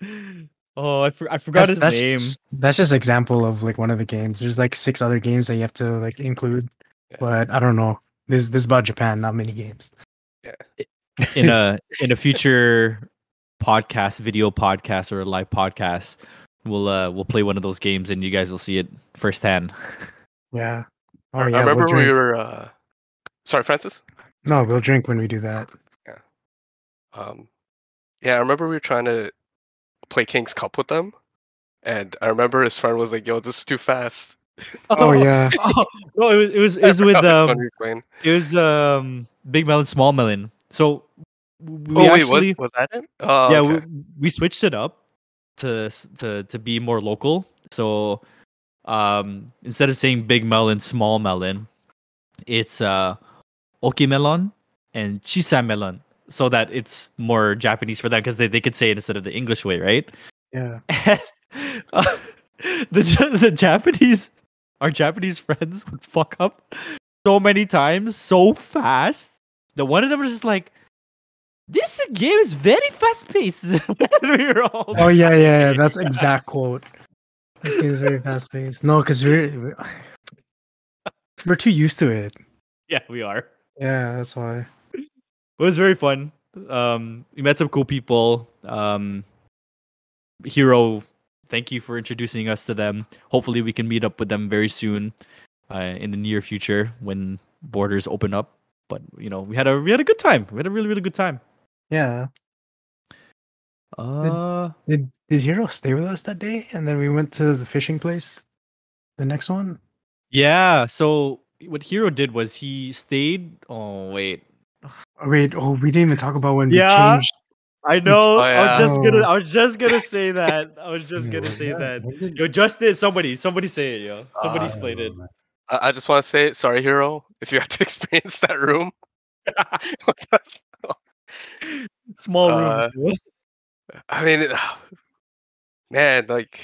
[LAUGHS] Oh, I, for, I forgot that's, his that's name. Just, that's just example of like one of the games. There's like six other games that you have to like include, Yeah. but I don't know. This this is about Japan, not many games. Yeah. in a in a future podcast, video podcast, or a live podcast, we'll uh we'll play one of those games and you guys will see it firsthand. Yeah. Oh I yeah, I we'll remember we were, uh, sorry, Francis? No, we'll drink when we do that. Yeah. Um, yeah, I remember we were trying to play King's Cup with them. And I remember his friend was like, yo, this is too fast. Oh [LAUGHS] yeah. [LAUGHS] oh, no, it was it was it was [LAUGHS] with um one we were playing. it was um big melon, small melon. So we oh, wait, was, was that it? Oh, yeah okay. we, we switched it up to to to be more local. So um instead of saying big melon, small melon, it's uh okimelon and chisa melon. So that it's more Japanese for them because they, they could say it instead of the English way, right? Yeah. [LAUGHS] And, uh, [LAUGHS] the the Japanese, our Japanese friends would fuck up so many times, so fast that one of them was just like, "This game is very fast paced." [LAUGHS] we were all Oh yeah, yeah, yeah. That's exact quote. This game is very fast paced. No, because we're we're- we're too used to it. yeah, we are. Yeah, that's why. It was very fun. Um, we met some cool people. Um, Hero, thank you for introducing us to them. Hopefully, we can meet up with them very soon, uh, in the near future when borders open up. But you know, we had a we had a good time. We had a really really good time. Yeah. Uh, Did did Hero stay with us that day? And then we went to the fishing place. The next one? yeah. So what Hero did was he stayed. Oh wait, Oh, wait, oh we didn't even talk about when Yeah. we changed I know. Oh, I was just gonna. Oh. I was just gonna say that. I was [LAUGHS] just gonna say that- that. when did- Yo, Justin, somebody, somebody say it, yo. Somebody Uh, explain it. I, I just want to say sorry, hero, if you had to [LAUGHS] experience that room. [LAUGHS] Because, Small Uh, rooms. [LAUGHS] I mean, it- [SIGHS] man, like,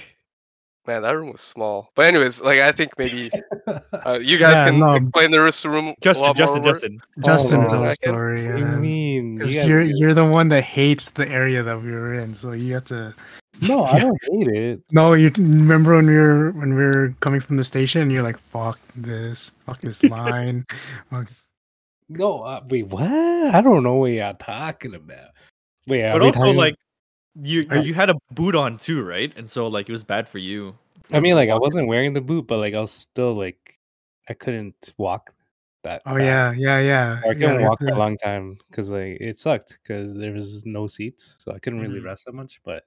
man, that room was small. But anyways, like, I think maybe [LAUGHS] uh, you guys Yeah, can no. explain the rest of the room. a Justin, lot Justin, more. Justin. Justin, on, tell I the story. What do you Yeah. mean? You Because guys- you're you're the one that hates the area that we were in, so you have to. [LAUGHS] no, I don't hate it. No, you remember when we were when we were coming from the station, you're like, "Fuck this, fuck this line." Fuck- No, uh, wait, what? I don't know what y'all talking about. Wait, But also, talking- like, you you had a boot on too, right? And so, like, it was bad for you. I mean, like, I wasn't wearing the boot, but like, I was still like, I couldn't walk that. Oh fast. yeah, yeah, yeah. I couldn't we have walk for to- a long time because like it sucked because there was no seats, so I couldn't really Mm-hmm. Mhm. rest that much. But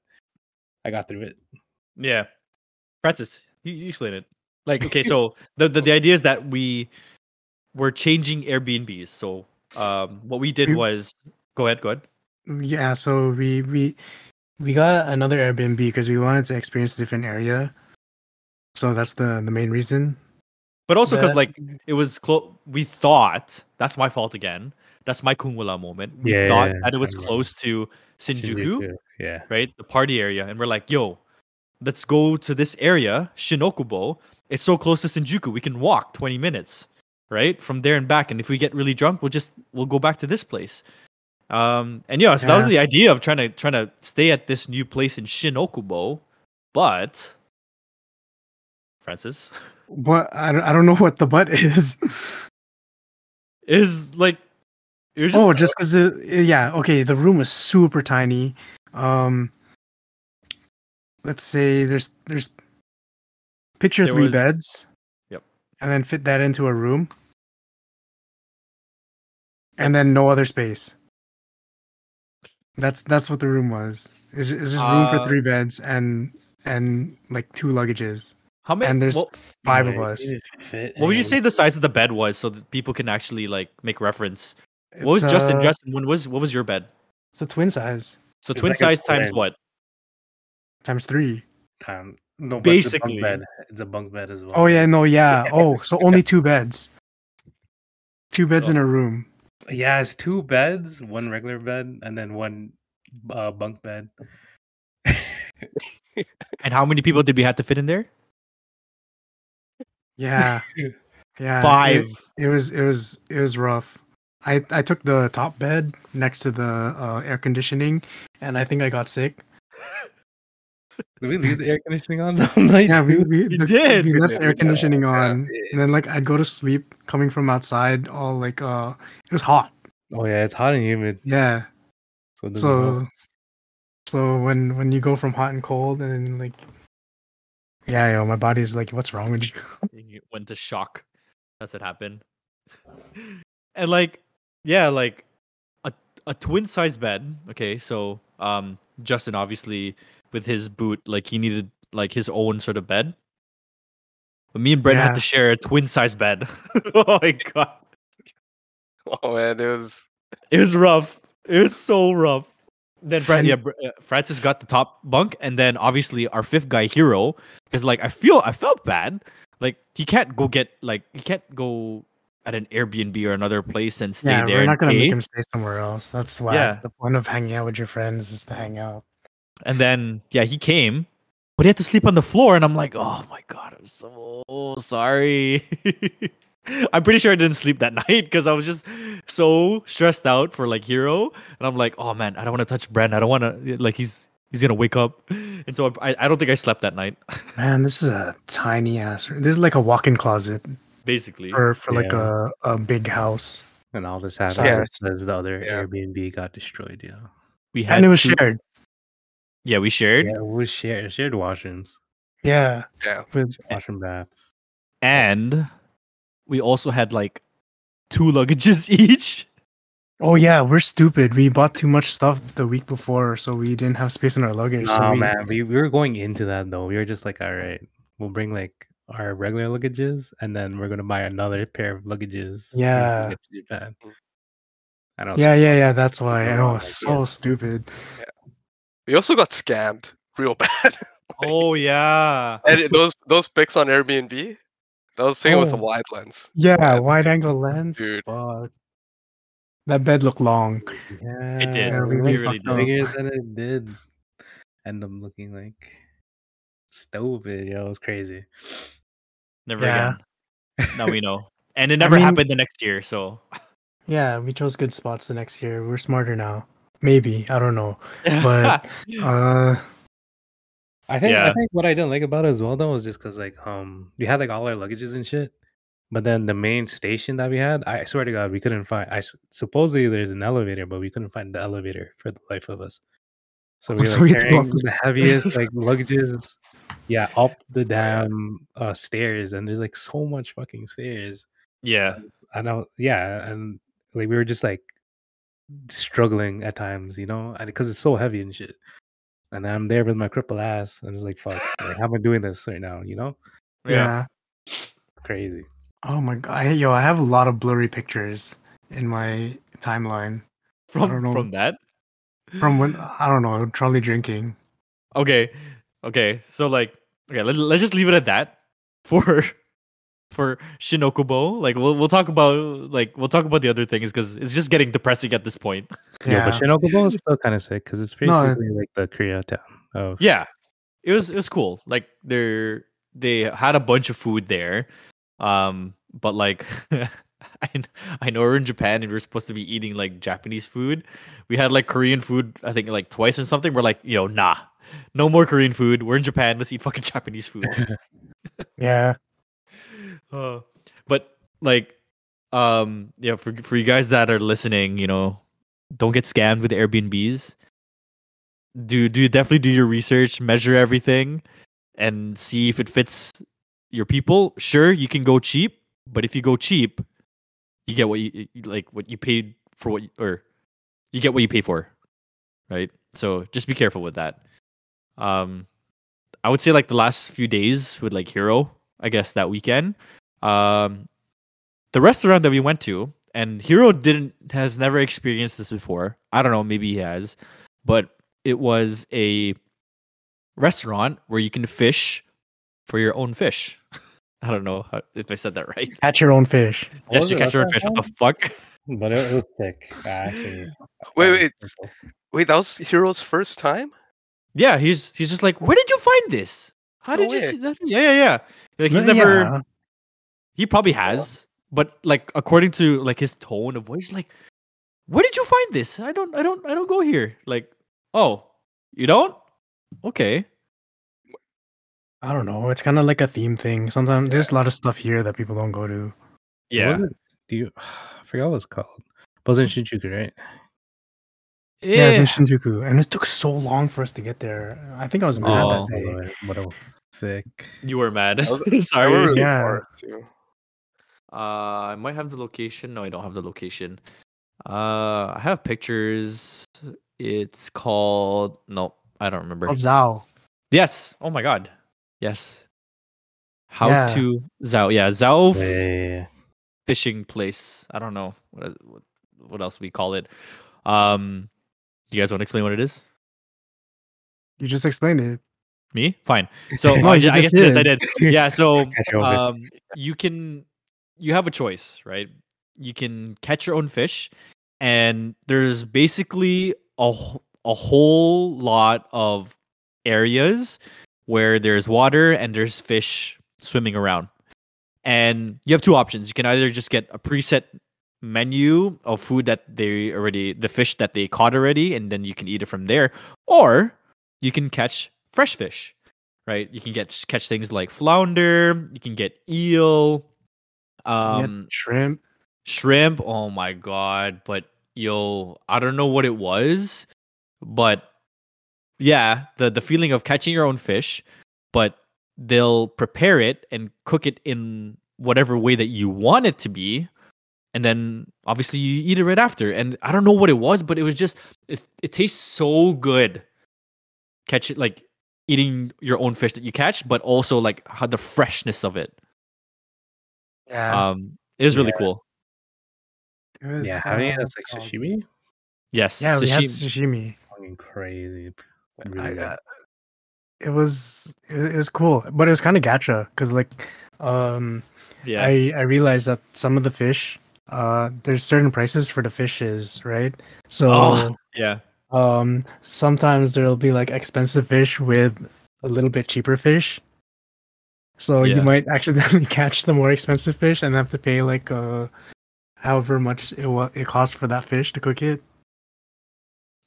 I got through it. Yeah, Francis, you, you explain it. Like, okay, [LAUGHS] so the, the the idea is that we were changing Airbnbs. So, um, what we did was go ahead, go ahead. Yeah, so we we we got another Airbnb because we wanted to experience a different area. So that's the the main reason. But also because That- like it was close. We thought that's my fault again. That's my Kungwala moment. We Yeah, thought yeah, that it was remember. close to Shinjuku, Yeah. right? The party area, and we're like, "Yo, let's go to this area, Shin-Okubo. It's so close to Shinjuku. We can walk 20 minutes, right, from there and back. And if we get really drunk, we'll just we'll go back to this place." Um, and yeah, so that was the idea of trying to trying to stay at this new place in Shin-Okubo, but Francis But I don't, I don't know what the butt is. is like. It was just, oh, just because yeah, okay. The room was super tiny. Um, let's say there's there's picture There three was- beds. Yep. And then fit that into a room. And then no other space. That's that's what the room was. It's, ju- it's just room for Uh, three beds and and like two luggages. how many? and there's what, Five of us. what would you say the size of the bed was so that people can actually like make reference? What was It's, Justin? uh, Justin, what was what was your bed? It's a twin size So It's twin like a size times what? times three. time? No, Basically. it's a bunk bed. It's a bunk bed as well. Oh yeah, no, yeah. [LAUGHS] Oh, so only two beds. Two beds in Oh. a room. Yeah, it's two beds, one regular bed, and then one uh, bunk bed. [LAUGHS] And how many people did we have to fit in there? Yeah. [LAUGHS] Yeah. Five. It, it was it was it was rough. I I took the top bed next to the uh, air conditioning, and I think I got sick. Did we leave the air conditioning on [LAUGHS] the night? Yeah, we, too? we, the- did. We We left did, air conditioning Yeah. on, and then like I'd go to sleep coming from outside, all like uh, it was hot. Oh yeah, it's hot and humid. Yeah. So, it doesn't help. So, so when when you go from hot and cold, and then like, yeah, yo, my body is like, what's wrong with you? [LAUGHS] You went to shock. That's what happened. [LAUGHS] And like, yeah, like a a twin size bed. Okay, so um, Justin obviously with his boot, like he needed like his own sort of bed. But me and Brent had to share a twin size bed. [LAUGHS] oh my god, Oh man, it was. it was rough. It was so rough. Then Brent, yeah, uh, Francis got the top bunk, and then obviously our fifth guy, Hero, because like I feel I felt bad. Like he can't go get like he can't go at an Airbnb or another place and stay yeah, there. we're not gonna pay. make him stay somewhere else. That's why Yeah. the point of hanging out with your friends is to hang out. And then yeah, he came, but he had to sleep on the floor, and I'm like, oh my god, I'm so sorry. [LAUGHS] I'm pretty sure I didn't sleep that [LAUGHS] night because I was just so stressed out for like Hero, and I'm like, oh man, I don't want to touch Brent. I don't want to like he's he's gonna wake up, and so I I don't think I slept that night. [LAUGHS] Man, this is a tiny ass. This is like a walk-in closet Basically, for for like Yeah. a a big house, and all this happened Yeah. because the other Yeah. Airbnb got destroyed. Yeah, we had and it was two- shared. Yeah, we shared, yeah, it was shared shared washrooms, Yeah, Yeah. with washroom baths. and we also had like two luggages [LAUGHS] each. oh yeah, we're stupid. We bought too much stuff the week before, so we didn't have space in our luggage. so Oh we, man, we, we were going into that though. We were just like, all right, we'll bring like our regular luggages, and then we're gonna buy another pair of luggages. when we Yeah. get to Japan. And I was Yeah, yeah, yeah. That's why. Oh Oh, so God. stupid. We also got scammed real [LAUGHS] bad. Oh yeah. and those those pics on Airbnb, that was thing with the Oh. wide lens. Yeah, Wide wide angle lens. Dude. Fuck. That bed looked long. Yeah, It did. Yeah, we It really really did. up. Bigger than it did. End up looking like stupid. Yo, it was crazy. Never Yeah. again. Now we know. And it [LAUGHS] I never mean- happened the next year, so Yeah, we chose good spots the next year. We're smarter now. Maybe. I don't know. But- [LAUGHS] Uh I think Yeah. I think what I didn't like about it as well though was just because like um we had like all our luggages and shit, but then the main station that we had, I swear to God, we couldn't find. I supposedly there's an elevator, but we couldn't find the elevator for the life of us. So we [LAUGHS] Oh, were so like, we to go carrying the the heaviest like luggages, yeah, up the [LAUGHS] damn uh, stairs, and there's like so much fucking stairs. yeah. I know, yeah, and like we were just like struggling at times, you know, because it's so heavy and shit. And I'm there with my crippled ass, and it's like, fuck, like, how am I doing this right now? You know, Yeah. yeah. crazy. Oh my god. I, yo, I have a lot of blurry pictures in my timeline From don't know. from that. from when I don't know, Charlie drinking. Okay. Okay. So like okay, let, let's just leave it at that for for Shin-Okubo. Like we'll we'll talk about like we'll talk about the other things because it's just getting depressing at this point. Yeah, but Shin-Okubo is still kind of sick because it's No, it- basically like the Koreatown of Yeah. It was it was cool. Like they're they had a bunch of food there. Um but like [LAUGHS] I, I know we're in Japan and we're supposed to be eating like Japanese food. We had like Korean food, I think like twice and something. We're like, yo, nah, no more Korean food. We're in Japan. Let's eat fucking Japanese food. [LAUGHS] Yeah. Uh, but like, um, yeah, for for you guys that are listening, you know, don't get scammed with Airbnbs. Do do definitely do your research, measure everything, and see if it fits your people. Sure, you can go cheap, but if you go cheap, you get what you like what you paid for what you, or you get what you pay for, right? So just be careful with that. Um, I would say like the last few days with like Hero, I guess that weekend. Um, the restaurant that we went to, and Hero didn't has never experienced this before. I don't know, maybe he has, but it was a restaurant where you can fish for your own fish. [LAUGHS] I don't know how, if I said that right. Catch your own fish. What yes, you catch your own last fish. What the fuck? [LAUGHS] But it, it was sick. Actually, Wait, wait. Wait, that was Hero's first time? Yeah, he's he's just like, where did you find this? How No did you see that? Yeah, yeah, yeah. Like he's Yeah, never. yeah. He probably has, but like according to like his tone of voice, like, where did you find this? I don't, I don't, I don't go here. Like, oh, you don't? Okay. I don't know. It's kind of like a theme thing. Sometimes there's a lot of stuff here that people don't go to. Yeah. Do you? [SIGHS] I forgot what it's called. It was in Shinjuku, right? Yeah, it's Yeah. in eh. Shinjuku, and it took so long for us to get there. I think I was mad Oh. that day. Lord, What a sick. You were mad. [LAUGHS] Sorry. it was Yeah. too. Uh, I might have the location. No, I don't have the location. Uh, I have pictures. It's called. No, I don't remember. Called Zauo. Yes. Oh my god. Yes. How Yeah. to Zauo? Yeah, yeah. fishing place. I don't know what what, what else we call it. Um, you guys want to explain what it is? You just explained it. Me? Fine. [LAUGHS] So No, I, you ju- I just guess yes, I did. Yeah. [LAUGHS] So Catch your own fish. um, you can you have a choice, right? You can catch your own fish, and there's basically a a whole lot of areas where there's water and there's fish swimming around. And you have two options. You can either just get a preset menu of food that they already the fish that they caught already and then you can eat it from there or you can catch fresh fish right you can get catch things like flounder you can get eel um shrimp. shrimp oh my god but yo i don't know what it was but yeah the the feeling of catching your own fish but they'll prepare it and cook it in whatever way that you want it to be and then obviously you eat it right after and i don't know what it was but it was just it, it tastes so good catch it like eating your own fish that you catch but also like how the freshness of it Yeah. um it is really Yeah. cool It was, Yeah, having it uh, as like called- sashimi, Yes. Yeah, we had sashimi. sashimi. fucking crazy. Really good. Uh, it was it, it was cool, but it was kind of gacha because like um Yeah. I I realized that some of the fish uh there's certain prices for the fishes, right? So Oh. [LAUGHS] yeah. Um sometimes there'll be like expensive fish with a little bit cheaper fish. So Yeah. you might accidentally [LAUGHS] catch the more expensive fish and have to pay like uh however much it wa- it costs for that fish to cook it.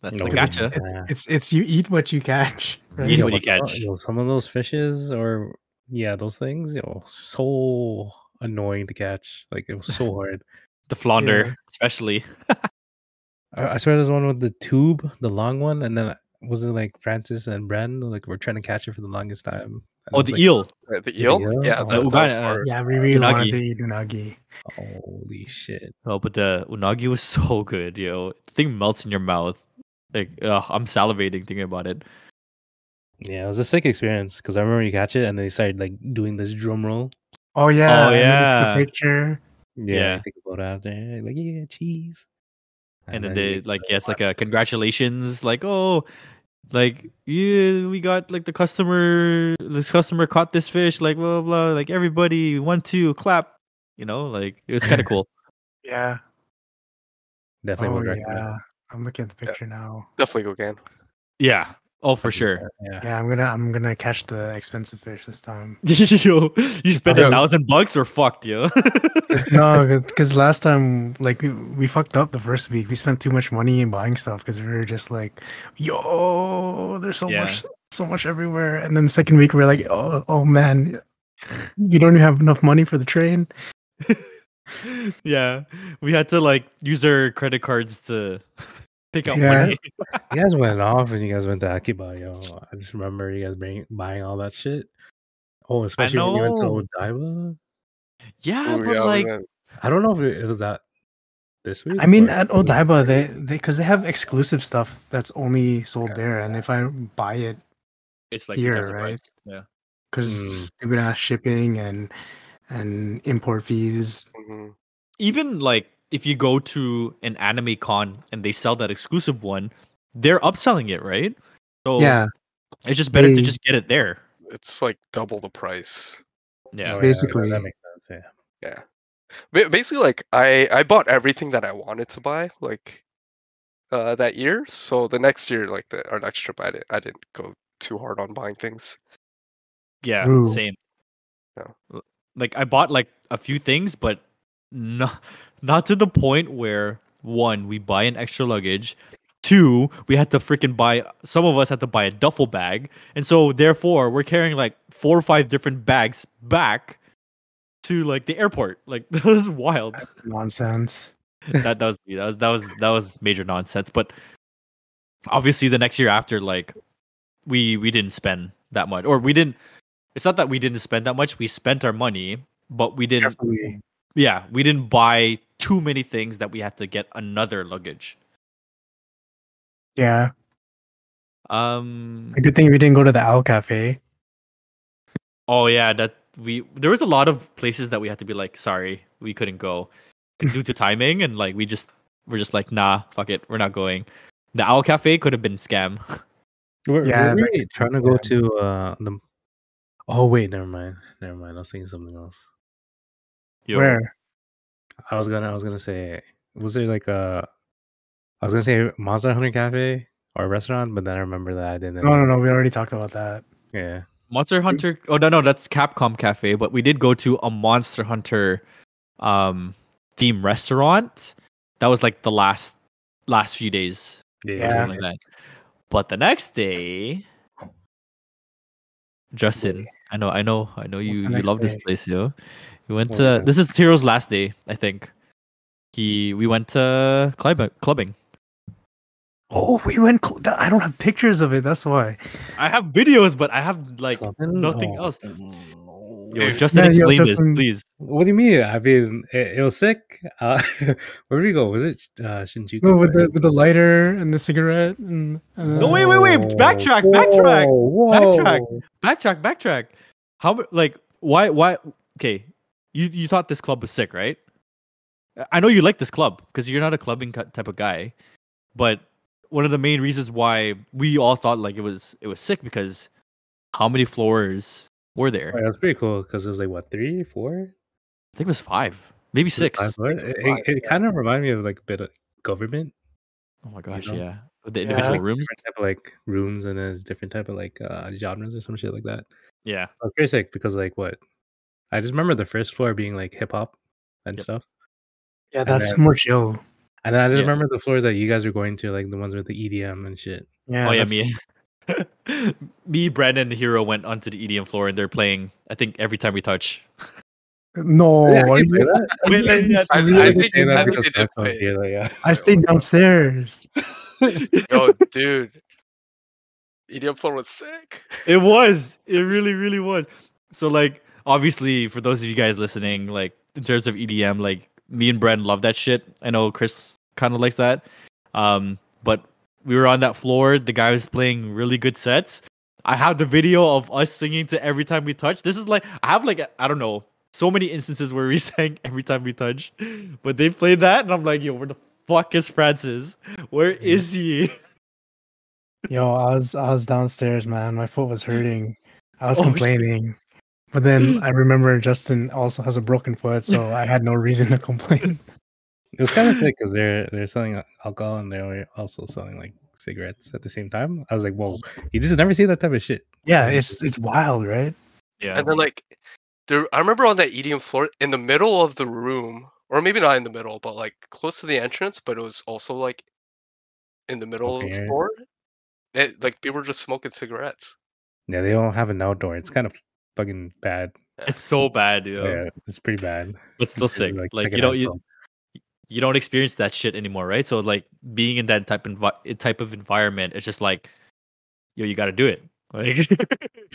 That's No, the it's- gotcha. It's, Yeah. it's it's you eat what you catch. [LAUGHS] Right? Eat Yo, what you but some- catch. yo, some of those fishes or yeah, those things, yo, so annoying to catch. Like it was so [LAUGHS] hard. The flounder, Yeah. especially. I, I swear there's one with the tube, the long one, and then was it like Francis and Bren? Like we're trying to catch it for the longest time. and Oh, the like, eel. Uh, the the eel? eel? Yeah, Oh. that, that Ugana, uh. Yeah, we really wanted Unagi. to eat unagi. Holy shit! Oh, but the unagi was [LAUGHS] so good, yo. The thing melts in your mouth. Like, ugh, I'm salivating thinking about it. Yeah, it was a sick experience because I remember you catch it and they started like doing this drum roll. Oh yeah, and then it's yeah. the picture. Yeah, Yeah. you take a photo after, like yeah, cheese. And then you they like, yes, like a congratulations, like, oh, like yeah, we got like the customer. This customer caught this fish. Like blah blah. blah. Like everybody, one two, clap. You know, like it was kind of [LAUGHS] cool. Yeah. definitely oh yeah. I'm looking at the picture now. Definitely go again. Yeah. Oh, for sure. Yeah. Yeah, I'm gonna I'm gonna catch the expensive fish this time. [LAUGHS] yo, you spent a thousand bucks or fucked, yo. [LAUGHS] 'Cause- no, because last time like we fucked up the first week. We spent too much money in buying stuff because we were just like, yo, there's so Yeah. much, so much everywhere. And then the second week we are like, oh, oh man, you don't even have enough money for the train. [LAUGHS] yeah, we had to like use our credit cards to take out Yeah. money. You guys went off and you guys went to Akiba, yo. I just remember you guys bring, buying all that shit. Oh, especially when you went know. to Odaiba. Yeah, Ooh, but yeah, like, went- I don't know if it, it was that this week. I mean, or- at Odaiba, they they because they have exclusive stuff that's only sold Yeah. there, and if I buy it it's like here, two times the right? price. Yeah. because Mm. stupid ass shipping and and import fees. mhm. Even like if you go to an anime con and they sell that exclusive one, they're upselling it, right? So Yeah, it's just better to just get it there. It's like double the price. Yeah. Oh, yeah, basically- that makes sense. Yeah. Yeah. Basically, like I I bought everything that I wanted to buy like uh that year. So the next year, like the our next trip, I didn't I didn't go too hard on buying things. Yeah, Ooh. same. Yeah. Like I bought like a few things, but not not to the point where one we buy an extra luggage, two we had to freaking buy. Some of us had to buy a duffel bag, and so therefore we're carrying like four or five different bags back to like the airport. Like [LAUGHS] that was wild. nonsense. [LAUGHS] that, that was that was that was that was major nonsense. But obviously the next year after, like we we didn't spend that much, or we didn't. It's not that we didn't spend that much. We spent our money, but we didn't. Definitely. Yeah, we didn't buy too many things that we have to get another luggage. Yeah, Um. a good thing we didn't go to the Owl Cafe. Oh yeah, that we there was a lot of places that we had to be like, sorry, we couldn't go due to timing, and like we just we're just like, nah, fuck it, we're not going. The Owl Cafe could have been scam. Were, Yeah, we're be trying to go to uh the? Oh wait, never mind, never mind. I was thinking something else. Yo, Where? I was gonna, I was gonna say, was there like a? I was gonna say Monster Hunter Cafe or restaurant, but then I remember that I didn't. No, no, no. We already talked about that. Yeah. Monster Hunter. Oh no, no, that's Capcom Cafe. But we did go to a Monster Hunter um theme restaurant. That was like the last last few days. Yeah. like that. But the next day, Justin, I know, I know, I know you you next love this day? place, yo. We went to was this is Tiro's last day, I think. He we went to clubbing. clubbing. Oh, we went. Cl- I don't have pictures of it. That's why. I have videos, but I have like Clubbing? nothing Oh, else. no. Yo, Justin, Yeah, yo, explain Justin. this, please. What do you mean? I mean, it, it was sick. Uh, [LAUGHS] where did we go? Was it uh, Shinjuku? No, with the with the lighter and the cigarette and. and No, wait, wait, wait, backtrack, backtrack, Whoa, backtrack. whoa. Backtrack, backtrack. How like why why okay. You you thought this club was sick, right? I know you like this club because you're not a clubbing type of guy, but one of the main reasons why we all thought like it was it was sick because how many floors were there? Oh, that's pretty cool because it was like what three, four, I think it was five, maybe six. Five, what? it It, it, yeah. kind of reminded me of like a bit of government. Oh my gosh, know? yeah, With the Yeah. individual Like, rooms. different type of like rooms and there's different type of like uh genres or some shit like that. Yeah, I was very sick because like what I just remember the first floor being like hip hop and Yep. stuff. Yeah, that's then- more chill. And then I just Yeah. remember the floors that you guys were going to, like the ones with the EDM and shit. Yeah. oh yeah, me, [LAUGHS] [LAUGHS] me, Brendon, and Hero went onto the EDM floor and they're playing. I think every time we touch. No, [LAUGHS] Yeah, I are can you- play that. are you Wait, yeah, I- for real? I can think- say that I think because they did that's what play. here, like, yeah. I stayed downstairs. Yo, dude. EDM floor was sick. It was. It really, really was. So like, obviously, for those of you guys listening, like in terms of EDM, like me and Bren love that shit. I know Chris kind of likes that. Um, but we were on that floor. The guy was playing really good sets. I have the video of us singing to every time we touch. This is like I have like I don't know so many instances where we [LAUGHS] sang every time we touch, but they played that, and I'm like, yo, where the fuck is Francis? Where is he? [LAUGHS] Yo, I was I was downstairs, man. My foot was hurting. I was Oh, complaining. But then mm. I remember Justin also has a broken foot, so I had no reason to complain. [LAUGHS] It was kind of sick because they're they're selling alcohol and they're also selling like cigarettes at the same time. I was like, whoa, you just never see that type of shit. Yeah, it's it's wild, right? Yeah, And then like there I remember on that EDM floor in the middle of the room, or maybe not in the middle, but like close to the entrance, but it was also like in the middle of the floor. It, like people were just smoking cigarettes. Yeah, they don't have an outdoor. It's kind of fucking bad. it's so bad, dude. Yeah, it's pretty bad. but still It's sick. Like, you don't you, you don't experience that shit anymore, right? So like being in that type envi- type of environment, it's just like, yo, you got to do it. [LAUGHS] Like, Yeah,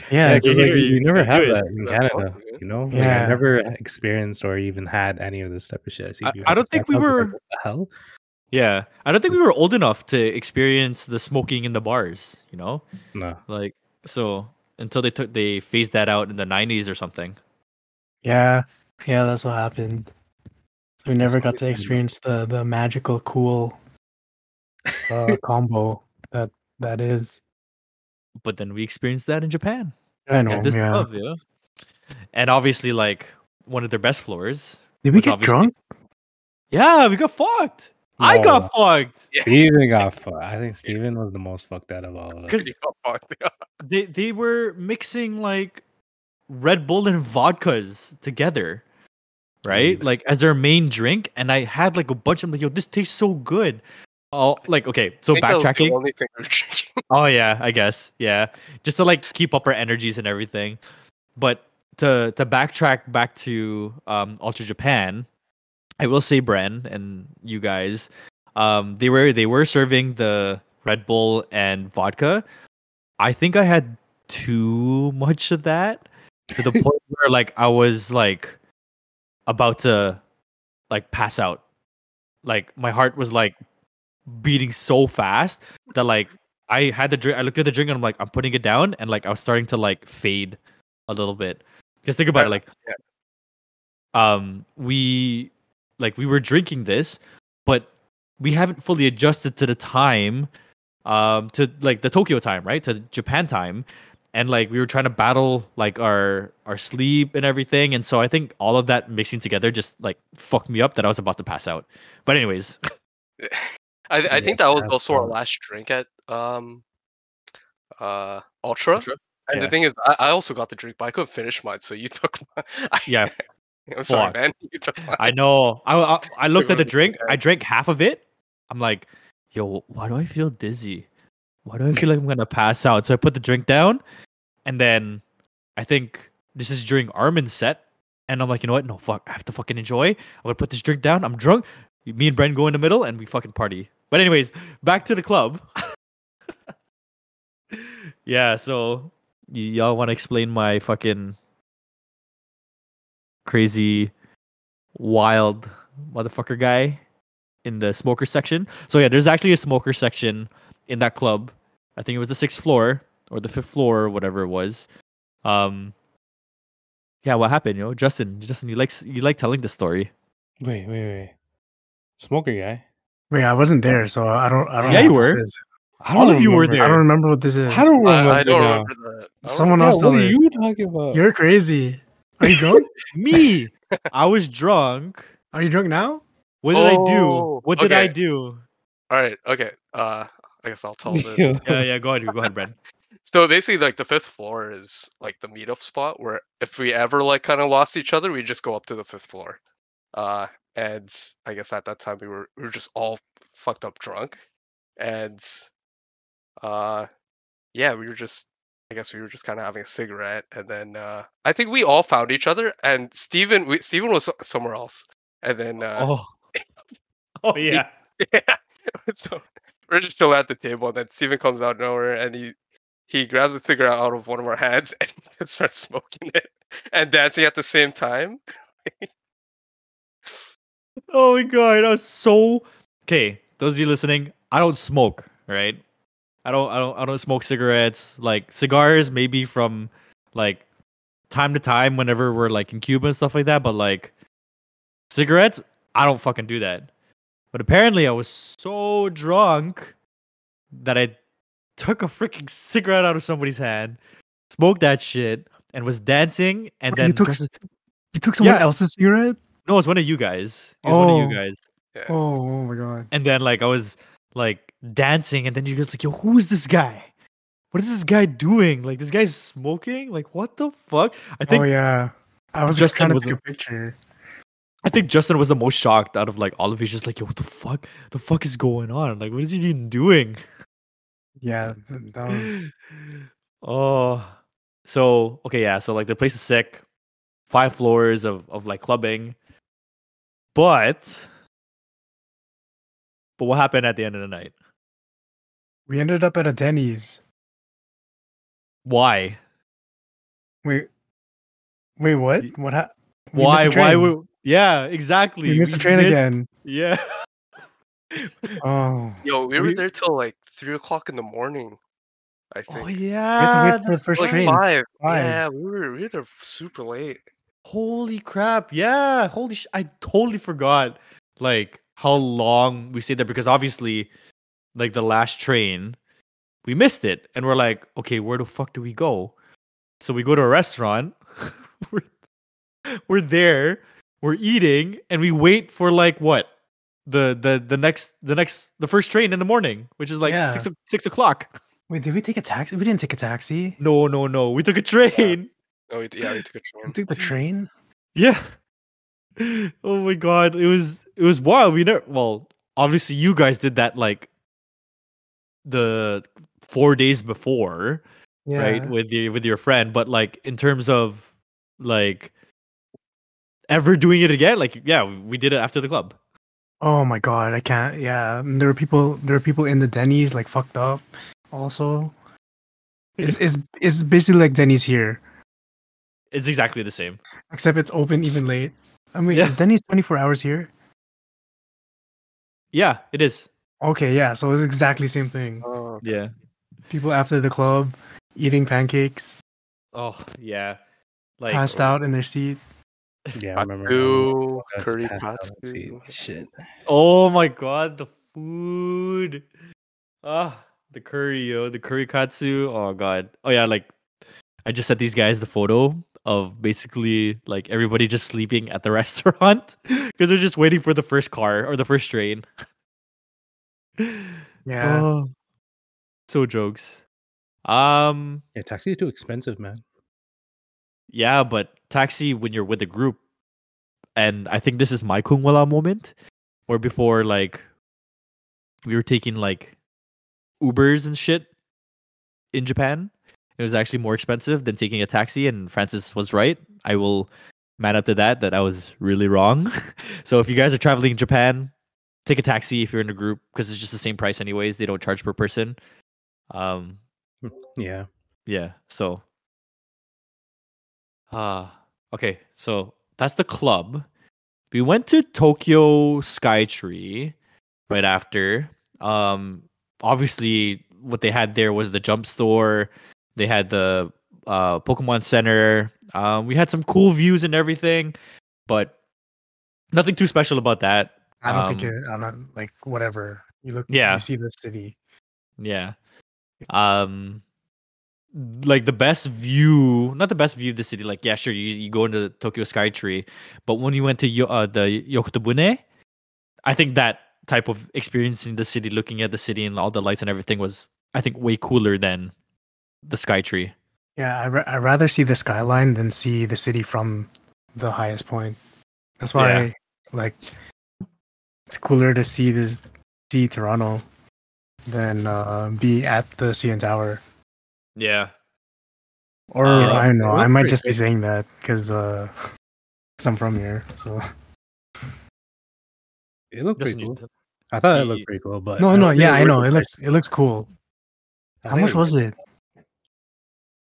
Yeah, it's 'cause, you like, you, you- you never have that in Canada, awesome, you know? Like, I never experienced or even had any of this type of shit. see I- I don't think we stuff, I was were- like, what the hell? yeah, I don't think we were old enough to experience the smoking in the bars. You know, No. like so until they took they phased that out in the '90s or something. yeah, yeah, that's what happened. We never got to experience the the magical cool uh, [LAUGHS] combo that that is. But then we experienced that in Japan. I know. at this yeah. club, yeah. And obviously, like one of their best floors. Did we get obviously- drunk? Yeah, we got fucked. I got No. fucked. Stephen got [LAUGHS] fucked. I think Stephen was the most fucked out of all of us. 'Cause- Pretty fucked, [LAUGHS] yeah. They they were mixing like Red Bull and vodkas together, right? Like as their main drink. And I had like a bunch. I'm like, yo, this tastes so good. Oh, like okay. So I think that was the backtracking. only thing we were drinking. [LAUGHS] Oh yeah, I guess. Yeah. Just to like keep up our energies and everything. But to to backtrack back to um Ultra Japan, I will say Bren and you guys, um they were they were serving the Red Bull and vodka. I think I had too much of that to the [LAUGHS] point where like I was like about to like pass out. Like my heart was like beating so fast that like I had the drink. I looked at the drink and I'm like, I'm putting it down, and like I was starting to like fade a little bit. Because think about it, like, um, we like we were drinking this, but we haven't fully adjusted to the time, um, to like the Tokyo time, right, to Japan time, and like we were trying to battle like our our sleep and everything, and so I think all of that mixing together just like fucked me up that I was about to pass out. But anyways, [LAUGHS] I, I think that was also our last drink at um uh Ultra. Ultra? And Yeah. the thing is, I, I also got the drink, but I couldn't finish mine. So you [LAUGHS] took my. I, Yeah, [LAUGHS] I'm sorry, man. [LAUGHS] You took mine. I know. I I, I looked at the drink. I drank half of it. I'm like, yo, why do I feel dizzy? Why do I feel like I'm gonna pass out? So I put the drink down, and then I think this is during Armin's set, and I'm like, you know what? No, fuck. I have to fucking enjoy. I'm gonna put this drink down. I'm drunk. Me and Bren go in the middle, and we fucking party. But anyways, back to the club. [LAUGHS] yeah. So y- y'all want to explain my fucking crazy wild motherfucker guy in the smoker section. So yeah, there's actually a smoker section in that club. I think it was the sixth floor or the fifth floor or whatever it was. Um yeah, what happened, yo? Justin, Justin, you like you like telling the story. Wait, wait, wait. Smoker guy. Wait, I wasn't there, so I don't. I don't. Yeah, know you what this were. is. I All don't of you were remember. I don't remember what this is. I don't remember. I, I don't remember that. I don't Someone Yeah, else what are you talking about? You're crazy. Are you drunk? [LAUGHS] Me. I was drunk. Are you drunk now? What did I Oh, do? What did I okay. do? All right. Okay. Uh, I guess I'll tell the. [LAUGHS] Yeah. Yeah, yeah. Go ahead. Go ahead, Brad. So basically, like the fifth floor is like the meetup spot where if we ever like kind of lost each other, we just go up to the fifth floor. Uh, and I guess at that time we were we were just all fucked up drunk, and uh, yeah, we were just I guess we were just kind of having a cigarette, and then uh, I think we all found each other, and Stephen we, Stephen was somewhere else, and then uh, Oh. [LAUGHS] Oh yeah. [LAUGHS] yeah. [LAUGHS] so we're just chilling at the table, and then Stephen comes out of nowhere, and he he grabs a cigarette out of one of our hands and he starts smoking it and dancing at the same time. Oh my god, I was so okay. Those of you listening, I don't smoke, right? I don't, I don't, I don't smoke cigarettes. Like cigars, maybe from like time to time whenever we're like in Cuba and stuff like that. But like cigarettes, I don't fucking do that. But apparently, I was so drunk that I took a freaking cigarette out of somebody's hand, smoked that shit, and was dancing. And Wait, then you took You took someone Yeah. else's cigarette? no, it's one of you guys. It was one of Oh. you guys. Yeah. Oh, oh my god. and then like I was like dancing, and then you're just like, yo, who is this guy? What is this guy doing? Like this guy's smoking? Like what the fuck? I oh, think oh yeah. I was just trying to take a- picture. I think Justin was the most shocked out of like all of you. Just like, yo, what the fuck? The fuck is going on? Like, what is he even doing? Yeah, th- that was. [SIGHS] oh, so okay, yeah. So like the place is sick, five floors of of like clubbing, but but what happened at the end of the night? We ended up at a Denny's. Why? Wait, wait, what? What? Ha- we missed Why? the Why? train. would Yeah, exactly. we missed the train missed- again? Yeah. Oh, Yo, we were We- there till like three o'clock in the morning. I oh, think. oh we had to yeah. wait for the first like train. five. Five. Yeah, we were we were there super late. Holy crap. Yeah. Holy sh- I totally forgot like how long we stayed there because obviously like the last train we missed it and we're like, okay, where the fuck do we go? So we go to a restaurant. [LAUGHS] we're, we're there, we're eating and we wait for like what? The the the next the next the first train in the morning, which is like Yeah. six o'clock. Wait, did we take a taxi? We didn't take a taxi. No, no, no. We took a train. Oh, we, yeah, we took a train. We took the train. Yeah. [LAUGHS] Oh my god, it was it was wild. We never well, obviously you guys did that like the four days before, Yeah. right? With your with your friend, but like in terms of like ever doing it again, like yeah, we did it after the club. Oh my god, I can't. Yeah, and there were people. There were people in the Denny's like fucked up. Also, [LAUGHS] it's it's it's basically like Denny's here, It's exactly the same. except it's open even late. I mean, Yeah. is Denny's twenty four hours here? Yeah, it is. Okay, yeah. So it's exactly same thing. Oh, Yeah. People after the club eating pancakes, Oh yeah. Like passed out in their seat. Yeah, I remember. Patsu, curry passed out, let's see, patsu. Shit. Oh my god, the food. Ah, the curry, yo, the curry katsu. Oh god. Oh yeah, like I just sent these guys the photo of basically like everybody just sleeping at the [LAUGHS] restaurant because they're just waiting for the first car or the first train. Yeah. Oh, so jokes. Um, Yeah, taxi is too expensive, man. yeah, but taxi when you're with a group, and I think this is my Kungwala moment, where before like we were taking like Ubers and shit in Japan. It was actually more expensive than taking a taxi, and Francis was right. I will man up to that that I was really wrong. [LAUGHS] so if you guys are traveling in Japan, take a taxi if you're in a group because it's just the same price anyways. They don't charge per person. Um, Yeah. yeah. So, ah, okay. So that's the club. We went to Tokyo Skytree right after. Um, obviously, what they had there was the jump store. They had the uh, Pokemon Center. Um, we had some cool views and everything, but nothing too special about that. I don't think Um, it. I'm not like whatever. You look. Yeah. You see the city. Yeah. Um like the best view, not the best view of the city. Like, yeah, sure, you, you go into the Tokyo Skytree, but when you went to uh, the Yakatabune, I think that type of experiencing the city, looking at the city and all the lights and everything was, I think, way cooler than the Skytree. Yeah, I ra- I'd rather see the skyline than see the city from the highest point. That's why, Yeah. like, it's cooler to see this see Toronto than uh, be at the CN Tower. Yeah. Or Uh, I don't know. I might just be saying that because uh, 'cause I'm from here. So It looked Justin, pretty you- cool. I thought it looked pretty cool, but no, no, yeah, I know. It looks it looks cool. I How think much was it?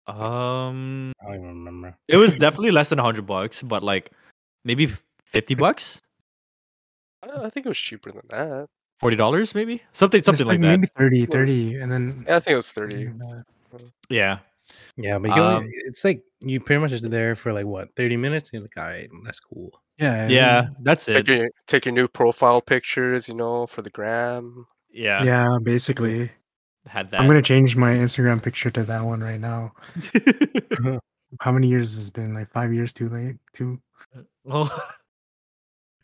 Um, I don't even remember. it was definitely less than hundred bucks, but like maybe fifty bucks, I I think it was cheaper than that. forty dollars, maybe something, something like that. Maybe 30, Yeah. 30, and then Yeah, I think it was thirty. uh, Yeah, Yeah, but you only, Um, it's like you pretty much just there for like what thirty minutes. You're like, all right, that's cool. yeah, yeah, that's Take it. your take your new profile pictures, you know, for the gram. Yeah, yeah. Basically, had that. I'm gonna change my Instagram picture to that one right now. [LAUGHS] [LAUGHS] How many years has it been? Like five years too late. Too. Oh,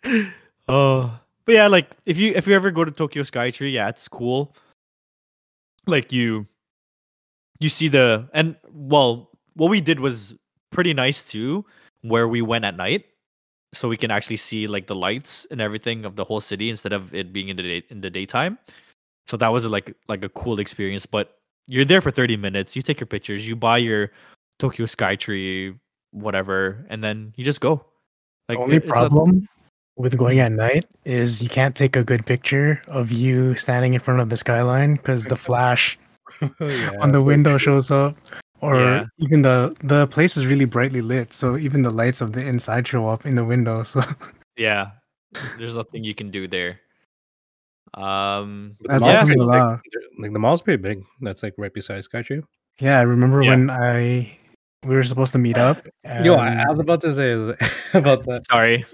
[LAUGHS] oh, but yeah, like if you if you ever go to Tokyo Skytree, yeah, it's cool. Like you, you see the and well, what we did was pretty nice too, where we went at night, so we can actually see like the lights and everything of the whole city instead of it being in the day in the daytime. So that was like like a cool experience. But you're there for 30 minutes. You take your pictures. You buy your Tokyo Skytree, whatever, and then you just go. The Like only it's not- problem with going at night is you can't take a good picture of you standing in front of the skyline because the flash [LAUGHS] Yeah, [LAUGHS] on the window true. shows up, or Yeah. even the the place is really brightly lit, so even the lights of the inside show up in the window. [LAUGHS] So yeah, there's nothing you can do there. Um, But the That's mall's yeah, pretty awesome. big. Like the mall's pretty big. That's like right beside Skytree. yeah, I remember Yeah. when I we were supposed to meet up. Yo, I was about to say about that. sorry.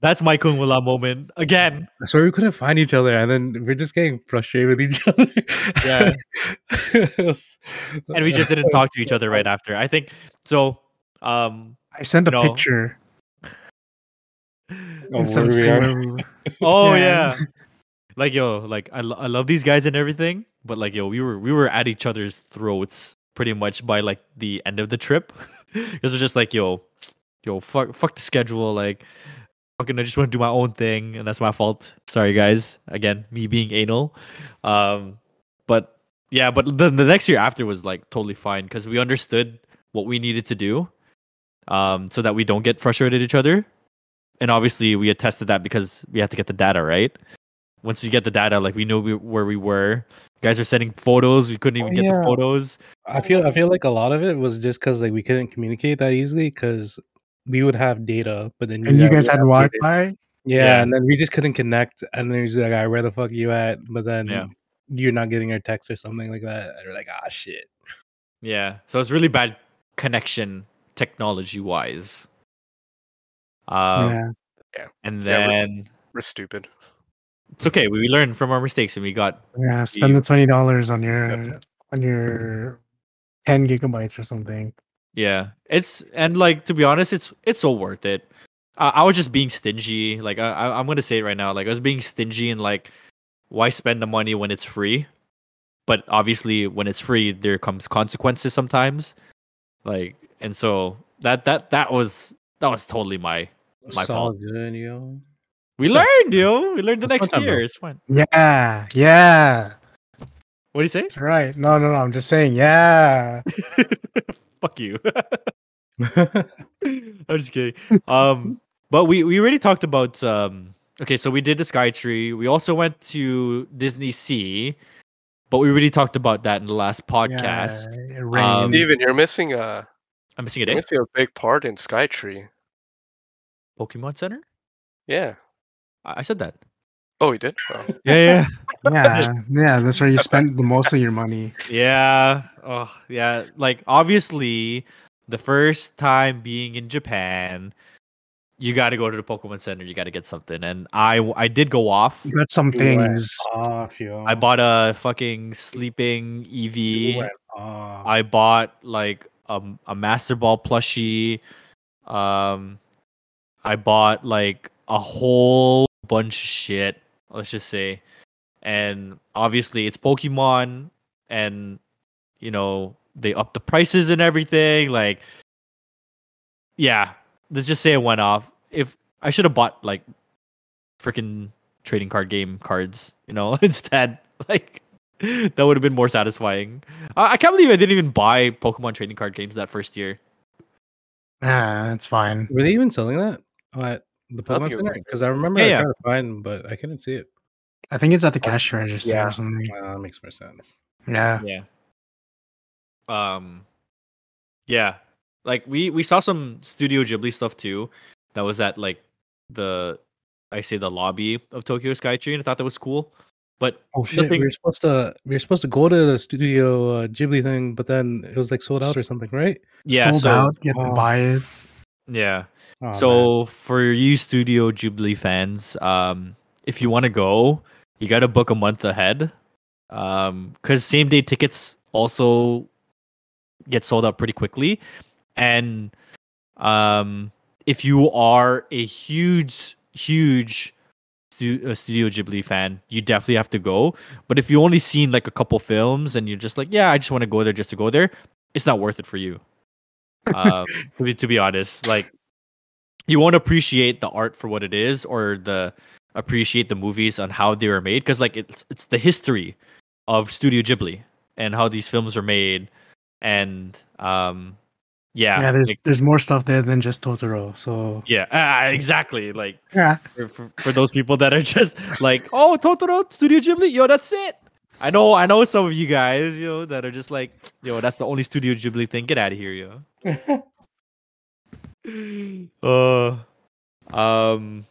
That's my Kung Wala moment again. I swear we couldn't find each other, and then we're just getting frustrated with each [LAUGHS] other. Yeah. And we just didn't talk to each other right after. I think so. Um. I sent a No. picture. [LAUGHS] Oh, instead of where we saying are. where we were. Oh Yeah. yeah. Like yo, like I, lo- I love these guys and everything, but like yo, we were we were at each other's throats pretty much by like the end of the trip, [LAUGHS] because we're just like yo, yo, fuck, fuck the schedule, like. Fucking, I just want to do my own thing, and that's my fault. Sorry, guys. Again, me being anal. Um, but yeah, but the the next year after was like totally fine because we understood what we needed to do, um, so that we don't get frustrated at each other. And obviously, we had tested that because we had to get the data right. Once you get the data, like we know we, where we were. You guys are sending photos. We couldn't even Oh, get the photos. I feel I feel like a lot of it was just because like we couldn't communicate that easily because we would have data, but then And you guys had Wi Fi. Yeah, Yeah. and then we just couldn't connect, and then he's like, "Alright, where the fuck you at?" But then Yeah. you're not getting our text or something like that. And we're like, "Ah, shit." Yeah, so it's really bad connection technology wise. Um, yeah. and Yeah, we're- then We're stupid. it's okay. We, we learned from our mistakes, and we got Yeah. Spend the twenty dollars on your on your ten gigabytes or something. Yeah, it's and like to be honest, it's it's so worth it. I, I was just being stingy. Like I, I, I'm gonna say it right now. Like I was being stingy and like, why spend the money when it's free? But obviously, when it's free, there comes consequences sometimes. Like and so that that that was that was totally my My It's fault. good, yo. we So- learned, yo. We learned the next fun, bro. year. It's fine. Yeah. Yeah. What do you say? That's right. No, no, no. I'm just saying. Yeah. [LAUGHS] Fuck you. [LAUGHS] [LAUGHS] I'm just kidding. Um, but we we already talked about um. Okay, so we did the Sky Tree. We also went to Disney Sea, but we already talked about that in the last podcast. Yeah. Um, Stephen, you're missing a I'm missing a you're day. missing a big part in Skytree. Pokemon Center. Yeah. I, I said that. Oh, he did. Oh. Yeah, yeah. [LAUGHS] Yeah. Yeah, that's where you [LAUGHS] spend the most of your money. yeah, yeah. Oh, yeah. Like obviously, the first time being in Japan, you got to go to the Pokemon Center. You got to get something. And I I did go off. You got some You went things. Off, yo. I bought a fucking sleeping You Eevee. went off. I bought like a, a Master Ball plushie. Um, I bought like a whole bunch of shit. Let's just say, and obviously it's Pokemon, and you know they up the prices and everything. Like, yeah, let's just say it went off. If I should have bought like freaking trading card game cards, you know, [LAUGHS] instead, like that would have been more satisfying. I, I can't believe I didn't even buy Pokemon trading card games that first year. Yeah, it's fine. Were they even selling that at the Pokemon think it was Center? Because I remember Yeah, I yeah. tried to find, but I couldn't see it. I think it's at the cash register yeah. or something. Uh, that makes more sense. Yeah. Yeah. Um. Yeah, like we we saw some Studio Ghibli stuff too. That was at like the I say the lobby of Tokyo Skytree. And I thought that was cool, but Oh shit! Nothing- We were supposed to we were supposed to go to the Studio uh, Ghibli thing, but then it was like sold out or something, right? yeah, Sold so, out. You have to Oh. buy it. Yeah. Oh, man. so for you Studio Ghibli fans, um, if you want to go, you got to book a month ahead, um, because same day tickets also get sold out pretty quickly, and um, if you are a huge, huge stu- uh, Studio Ghibli fan, you definitely have to go. But if you only seen like a couple films and you're just like, yeah, I just want to go there just to go there, it's not worth it for you. um, [LAUGHS] to be to be honest, like you won't appreciate the art for what it is or the appreciate the movies on how they were made because like it's it's the history of Studio Ghibli and how these films were made. And um yeah Yeah, there's like- there's more stuff there than just Totoro. So. Yeah ah, exactly like yeah, for, for, for those people that are [LAUGHS] just like oh Totoro Studio Ghibli? Yo that's it. I know I know some of you guys yo that are just like yo that's the only Studio Ghibli thing. Get out of here yo. [LAUGHS] Uh um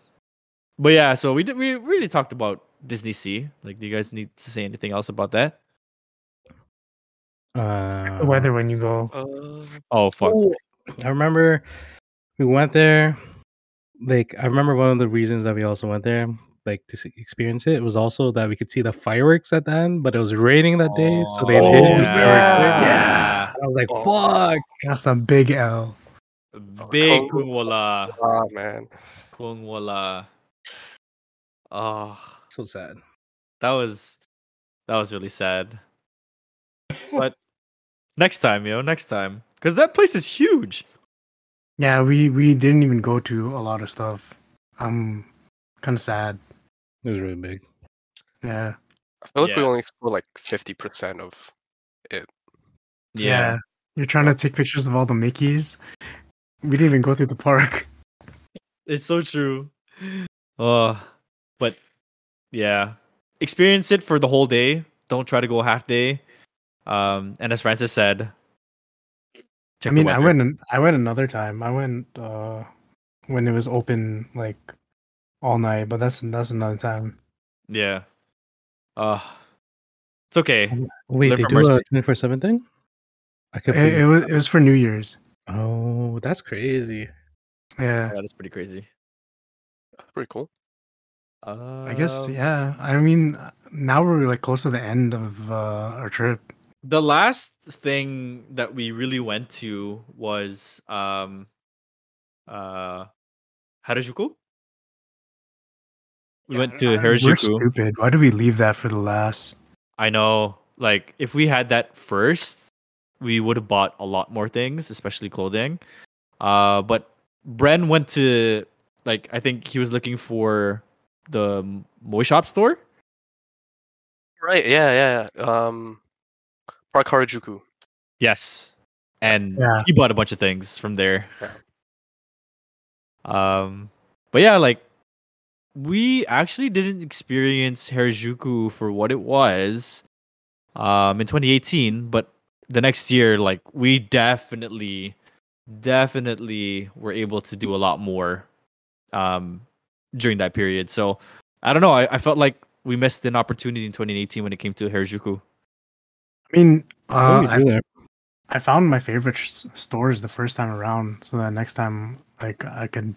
but yeah so we did we really talked about disney sea like do you guys need to say anything else about that uh, the weather when you go. Uh, oh fuck Oh, I remember we went there. Like I remember one of the reasons that we also went there, like to see, experience it, was also that we could see the fireworks at the end, but it was raining that day, so they Oh, did. yeah. yeah. I was like, Oh. "Fuck!" That's a big L. big Kung- kung wala ah, man. kung wala oh So sad. that was that was really sad [LAUGHS] but next time you know next time because that place is huge Yeah, we we didn't even go to a lot of stuff. I'm kind of sad. It was really big. Yeah. I feel like we only explored like fifty percent of. It. Yeah You're trying to take pictures of all the Mickeys. We didn't even go through the park. It's so true. Uh, but yeah, experience it for the whole day. Don't try to go half day. Um, and as Francis said, check I the mean, I went I went another time. I went uh when it was open like all night, but that's that's another time. Yeah. Uh, it's okay. Wait, Live they do our a twenty four seven thing? I could. It, it was it was for New Year's. oh, that's crazy. Yeah. That is pretty crazy. Pretty cool. Uh, I guess yeah. I mean, now we're like close to the end of uh, our trip. the last thing that we really went to was um, uh, Harajuku. We Yeah, went to Harajuku. We're Harajuku. stupid. Why did we leave that for the last? I know. Like, if we had that first, we would have bought a lot more things, especially clothing. Uh, but Bren went to like I think he was looking for the Moy Shop store. Right. Yeah. Yeah. yeah. Um, Park Harajuku. Yes, and Yeah. he bought a bunch of things from there. Yeah. Um, but yeah, like we actually didn't experience Harajuku for what it was um in 2018, but the next year, like we definitely, definitely were able to do a lot more um during that period. So I don't know. I, I felt like we missed an opportunity in 2018 when it came to Harajuku. I mean, uh, I. I found my favorite stores the first time around, so that next time, like, I could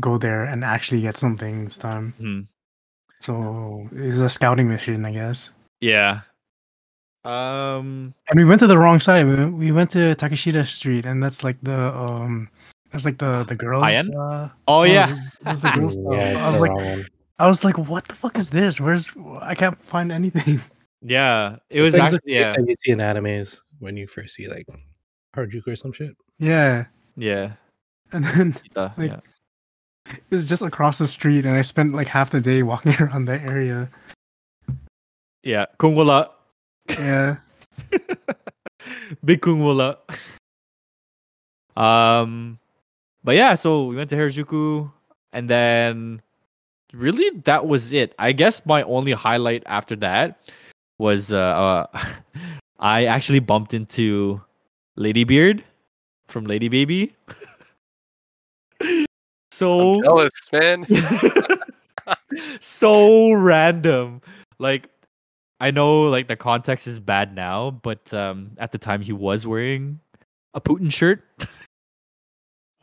go there and actually get something this time. Mhm. So it's a scouting mission, I guess. Yeah. Um. And we went to the wrong side. We, we went to Takeshita Street, and that's like the um, that's like the the girls. Uh, Oh no, yeah. that's the girls. [LAUGHS] Yeah, So I was like, one. I was like, what the fuck is this? Where's I can't find anything. [LAUGHS] Yeah. It It's was like actually yeah. face you see in animes when you first see like Harajuku or some shit. Yeah, Yeah. and then Uh, [LAUGHS] Like- yeah. it was just across the street, and I spent like half the day walking around that area. Yeah. Kung wala. Yeah, Big kung wala. Um. But yeah, so we went to Harajuku, and then really that was it. I guess my only highlight after that was uh, uh [LAUGHS] I actually bumped into Lady Beard from Lady Baby. [LAUGHS] so I'm jealous, man. [LAUGHS] so random. Like I know like the context is bad now, but um at the time he was wearing a Putin shirt.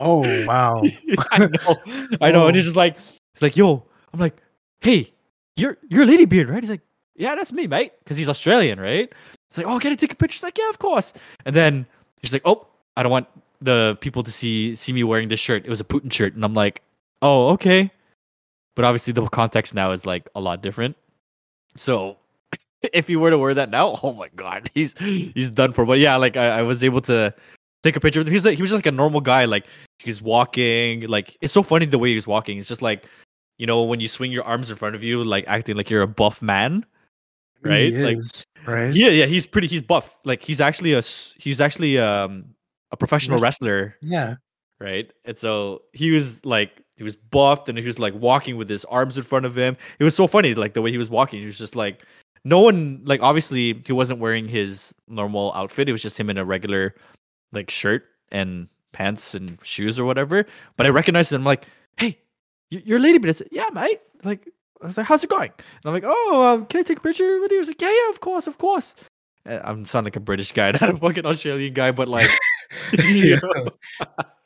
Oh wow. [LAUGHS] I know. I know. And oh. he's just like he's like, yo, I'm like, hey, you're you're Lady Beard, right? He's like, Yeah, that's me, mate. Because he's Australian, right? It's like, oh, can I take a picture? He's like, yeah, of course. And then he's like, oh, I don't want the people to see see me wearing this shirt. It was a Putin shirt. And I'm like, oh, okay. But obviously the context now is like a lot different. So [LAUGHS] if he were to wear that now, [LAUGHS] oh my god, he's he's done for. But yeah, like I, I was able to take a picture with him. He's like he was just like a normal guy. Like he's walking. Like it's so funny the way he was walking. It's just like you know when you swing your arms in front of you, like acting like you're a buff man, right? He Like is, right? yeah, yeah, he's pretty. He's buff. Like he's actually a he's actually um a professional Wrest- wrestler, Yeah. right? And so he was like he was buffed and he was like walking with his arms in front of him. It was so funny, like the way he was walking. He was just like no one like obviously he wasn't wearing his normal outfit. It was just him in a regular like shirt and pants and shoes or whatever. But I recognized him. I'm like, hey, you- you're Lady Beard. I said, yeah, mate. Like I was like, how's it going? And I'm like, oh, um, can I take a picture with you? He was like, yeah, yeah, of course, of course. Uh, I'm sounding like a British guy, [LAUGHS] not a fucking Australian guy, but like, [LAUGHS] [LAUGHS] you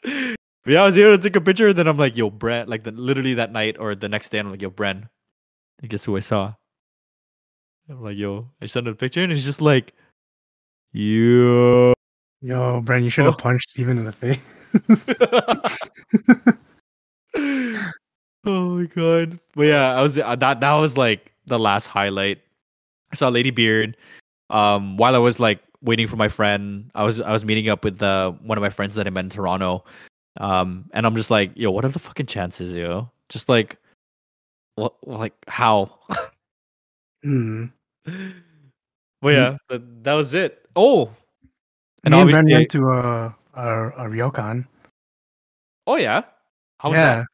but yeah, I was able to take a picture. And then I'm like, yo, Brent, like the, literally that night or the next day, I'm like, yo, Bren, and guess who I saw? I'm like, yo, I sent him a picture, and he's just like, yo. Yo, Bren, you should have Oh. punched Stephen in the face. [LAUGHS] oh my god! But yeah, I was uh, that. That was like the last highlight. I saw Lady Beard. Um, while I was like waiting for my friend, I was I was meeting up with uh, one of my friends that I met in Toronto. Um, and I'm just like, yo, what are the fucking chances, yo? Just like, what, like how? [LAUGHS] Well, yeah, that, that was it. Oh, and Me and Bren went to a, a, a ryokan. oh yeah, how was yeah. that?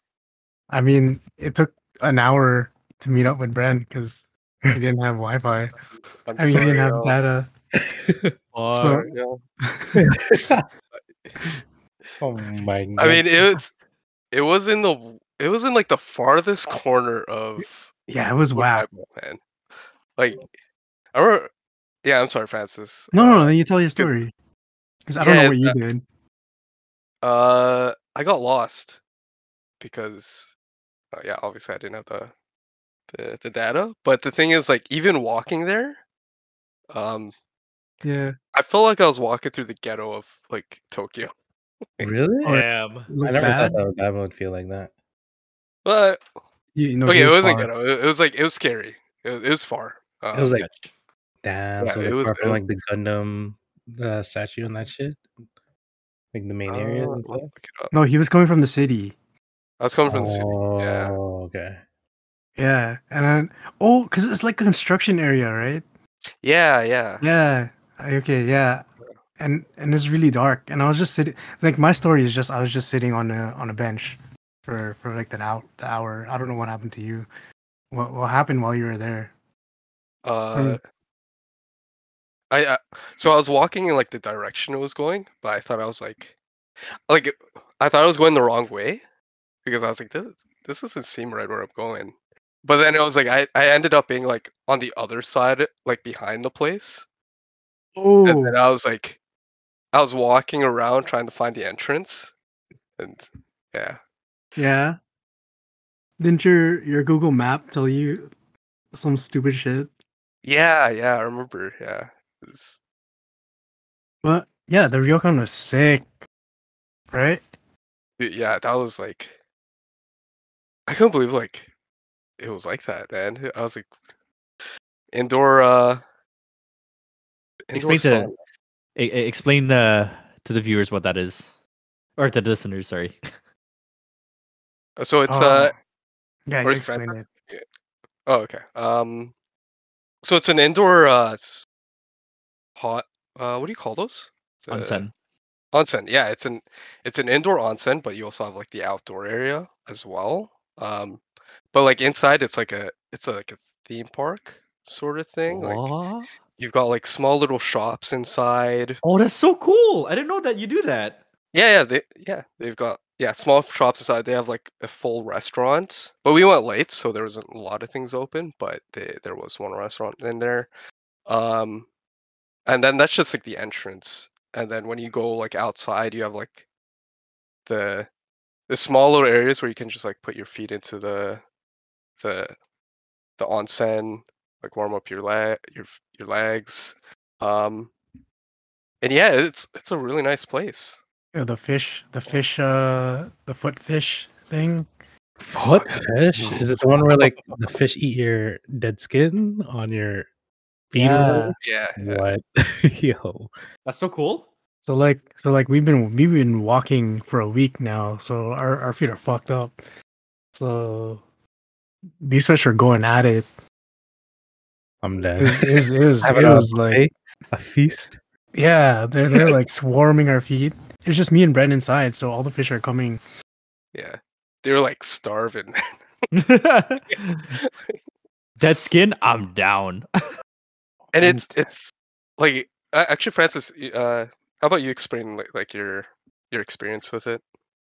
I mean, it took an hour to meet up with Bren because he didn't have Wi Fi. I'm I mean, he didn't have yo. data. [LAUGHS] Fuck. So- [LAUGHS] oh my god. I mean, it was, it was in the it was in like the farthest corner of Yeah, it was whack. Odaiba, man. Like, I remember. Yeah, I'm sorry, Francis. No, no, Uh, no. Then you tell your story. Because I don't yeah, know what you it's, did. Uh, I got lost because, uh, yeah, obviously I didn't have the, the the data. But the thing is, like, even walking there, um, Yeah. I felt like I was walking through the ghetto of like Tokyo. [LAUGHS] really? Damn. I never bad. thought that would, that would feel like that. But You, you know, okay, it was wasn't far. ghetto. It, it was like it was scary. It, it was far. Um, It was like, damn. yeah, so it it was- was it was- like the Gundam uh, statue and that shit, like the main areas uh, and stuff. look it up. No, he was coming from the city. I was coming from the city. Yeah. Oh, okay. Yeah. And then, oh, because it's like a construction area, right? Yeah, yeah. Yeah. Okay. Yeah. And and it's really dark. And I was just sitting. Like my story is just I was just sitting on a on a bench for for like an hour. The hour. I don't know what happened to you. What what happened while you were there? Uh, I uh, so I was walking in like the direction it was going, but I thought I was like, like I thought I was going the wrong way because I was like, this this doesn't seem right where I'm going. But then it was like I I ended up being like on the other side, like behind the place, and Oh. then I was like, I was walking around trying to find the entrance, and yeah, Yeah. Didn't your your Google Map tell you some stupid shit? Yeah, yeah, I remember. Yeah, It's- But yeah, the ryokan was sick, right? yeah, that was like, I couldn't believe like it was like that, man. I was like, indoor. uh indoor Explain to sauna. explain uh, to the viewers what that is, or to the listeners. Sorry. [LAUGHS] So it's Oh, uh yeah, you explain it. Oh, okay. Um, so it's an indoor uh s- hot. Uh, what do you call those? The- Onsen. Onsen. Yeah, it's an it's an indoor onsen, but you also have like the outdoor area as well. Um, but like inside, it's like a it's a, like a theme park sort of thing. Like you've got like small little shops inside. Oh, that's so cool! I didn't know that you do that. Yeah, yeah, they yeah they've got yeah small shops inside. They have like a full restaurant, but we went late, so there wasn't a lot of things open. But they, there was one restaurant in there, um, and then that's just like the entrance. And then when you go like outside, you have like the the small little areas where you can just like put your feet into the the the onsen, like warm up your leg your your legs. Um, and yeah, it's it's a really nice place. Yeah, the fish, the fish, uh, the foot fish thing. What fish? Is it the one where like [LAUGHS] the fish eat your dead skin on your feet? or whatever? Yeah, yeah. What? [LAUGHS] Yo. That's so cool. So like, so like we've been we've been walking for a week now, so our our feet are fucked up. So these fish are going at it. I'm It dead. was, it was, it was, [LAUGHS] it a was like buffet? a feast. yeah, they're they're [LAUGHS] like swarming our feet. It's just me and Brent inside, so all the fish are coming. Yeah. They were like starving. Dead skin. I'm down. And it's it's like actually Francis, uh how about you explain like, like your your experience with it?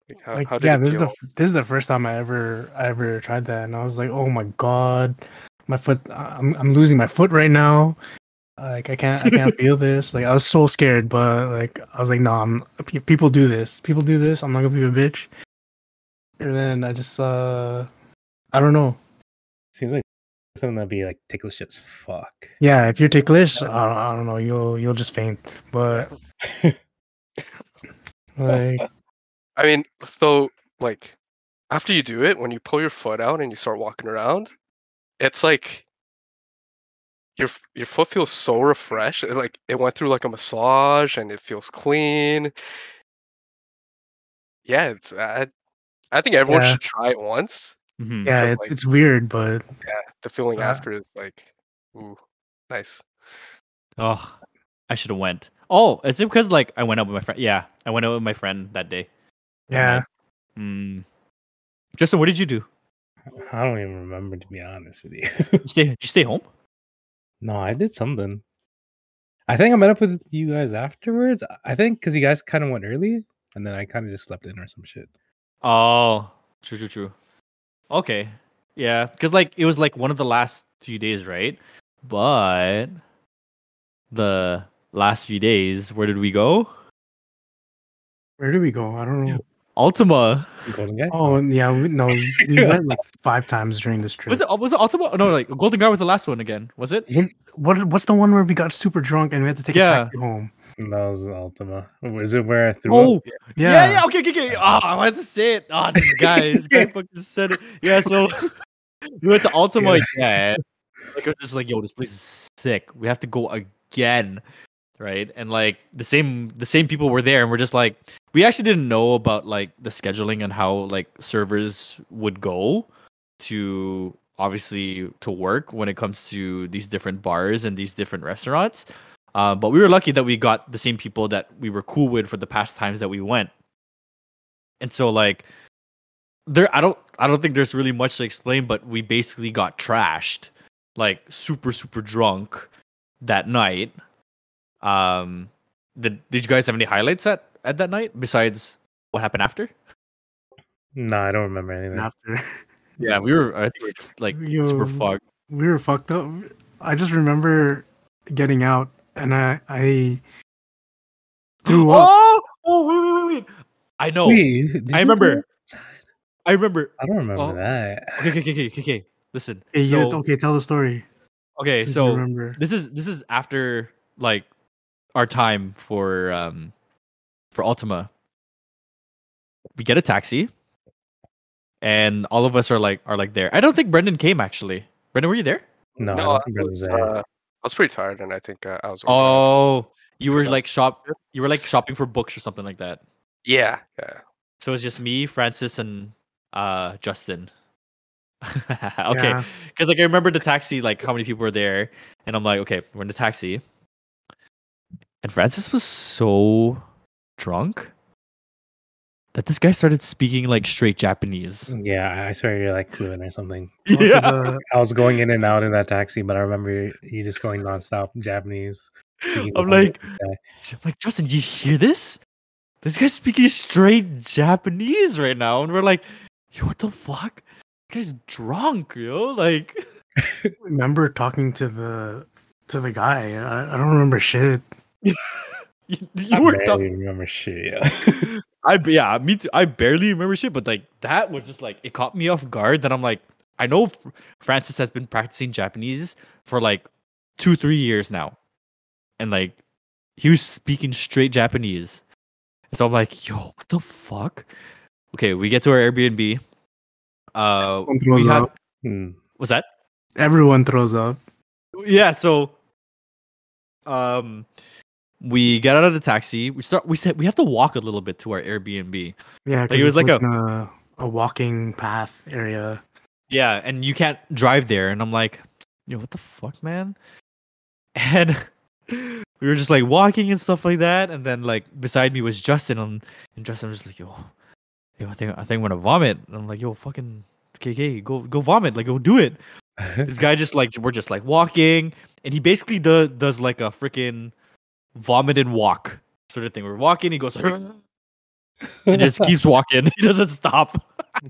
Like how, Like how did yeah, it this is the this is the first time I ever I ever tried that, and I was like, oh my god, my foot, I'm I'm losing my foot right now. Like I can't I can't [LAUGHS] feel this. Like I was so scared, but like I was like, no, I'm people do this. People do this. I'm not gonna be a bitch. And then I just uh, I don't know. Seems like something that'd be like ticklish as fuck. Yeah, if you're ticklish, I don't, I don't know. You'll you'll just faint. But [LAUGHS] like I mean, so like after you do it, when you pull your foot out and you start walking around, it's like your your foot feels so refreshed. It's like it went through like a massage and it feels clean. Yeah, it's I, I think everyone Yeah. should try it once. Mhm. yeah, Just it's like- it's weird, but Yeah, the feeling Uh, after is like, ooh, nice. Oh, I should have went. Oh, is it because like I went out with my friend? Yeah, I went out with my friend that day. yeah, Hmm. Justin, what did you do? I don't even remember to be honest with you. You stay? Did you stay home? no, I did something. I think I met up with you guys afterwards. I think because you guys kind of went early, and then I kind of just slept in or some shit. Oh, true, true, true. Okay, yeah, because like it was like one of the last few days, right? But the last few days, where did we go? where did we go? I don't know. Ultima. Golden. Oh yeah, we, no, we [LAUGHS] went like five times during this trip. Was it? Was it Ultima? No, like Golden Gai was the last one again. Was it? What what what's the one where we got super drunk and we had to take Yeah. a taxi home? That was Ultima. Was it where I threw Oh, up? yeah, Yeah, yeah. Okay, okay, okay. Oh, I wanted to say it. Oh, this guy, this guy [LAUGHS] fucking said it. Yeah, so [LAUGHS] we went to Ultima again. Like it was just like, yo, this place is sick. We have to go again, right? And like the same, the same people were there, and we're just like, we actually didn't know about like the scheduling and how like servers would go to obviously to work when it comes to these different bars and these different restaurants. Uh, but we were lucky that we got the same people that we were cool with for the past times that we went. And so like there I don't I don't think there's really much to explain, but we basically got trashed, like super, super drunk that night. Um did did you guys have any highlights at, at that night besides what happened after? No, I don't remember anything. after [LAUGHS] Yeah, we were I think we were just like super fucked. we were fucked up. I just remember getting out and I I [GASPS] threw up. Oh, oh wait, wait, wait, wait. I know. Wait, I remember. I remember. I don't remember Oh. that. Okay, okay, okay, okay, okay, okay. Listen. Hey, you, so, okay, tell the story. okay, since you so remember. this is this is after like our time for um for Ultima. We get a taxi, and all of us are like are like there. I don't think Brendon came actually. Brendon, were you there? No, I No, don't I think Brendon's was, there. uh, I was pretty tired, and I think uh, I was. Oh, you were Because I was- like shop. You were like shopping for books or something like that. yeah, yeah. So it was just me, Francis, and uh Justin. [LAUGHS] okay, Yeah. because like I remember the taxi, like how many people were there, and I'm like, okay, we're in the taxi, and Francis was so drunk that this guy started speaking like straight Japanese. Mm, yeah, I swear you're like fluent or something. [LAUGHS] Go to the- I was going in and out in that taxi, but I remember you just going nonstop Japanese. I'm like, this guy. I'm like Justin, you hear this? This guy's speaking straight Japanese right now, and we're like, yo, what the fuck? This guy's drunk, yo. Like, [LAUGHS] remember talking to the to the guy. I, I don't remember shit. [LAUGHS] [LAUGHS] you, I you were barely talking. remember shit. Yeah. [LAUGHS] I b- yeah, me too. I barely remember shit, but like that was just like it caught me off guard. That I'm like, I know Francis has been practicing Japanese for like two, three years now, and like he was speaking straight Japanese. And so I'm like, yo, what the fuck? Okay, we get to our Airbnb. Uh, Everyone throws we had up. Hmm. was that? Everyone throws up. Yeah, so um, we get out of the taxi. We start. We said we have to walk a little bit to our Airbnb. Yeah, Like, it 'cause was it's like a- a a walking path area. Yeah, and you can't drive there. And I'm like, yo, what the fuck, man? [LAUGHS] And [LAUGHS] we were just like walking and stuff like that. And then like beside me was Justin, and, and Justin was just like, yo, yo, I think I think I'm gonna vomit. And I'm like, yo, fucking KK, go go vomit, like go do it. [LAUGHS] This guy just like we're just like walking, and he basically do, does like a freaking vomit and walk sort of thing. We're walking, he goes [LAUGHS] and just keeps walking. [LAUGHS] He doesn't stop.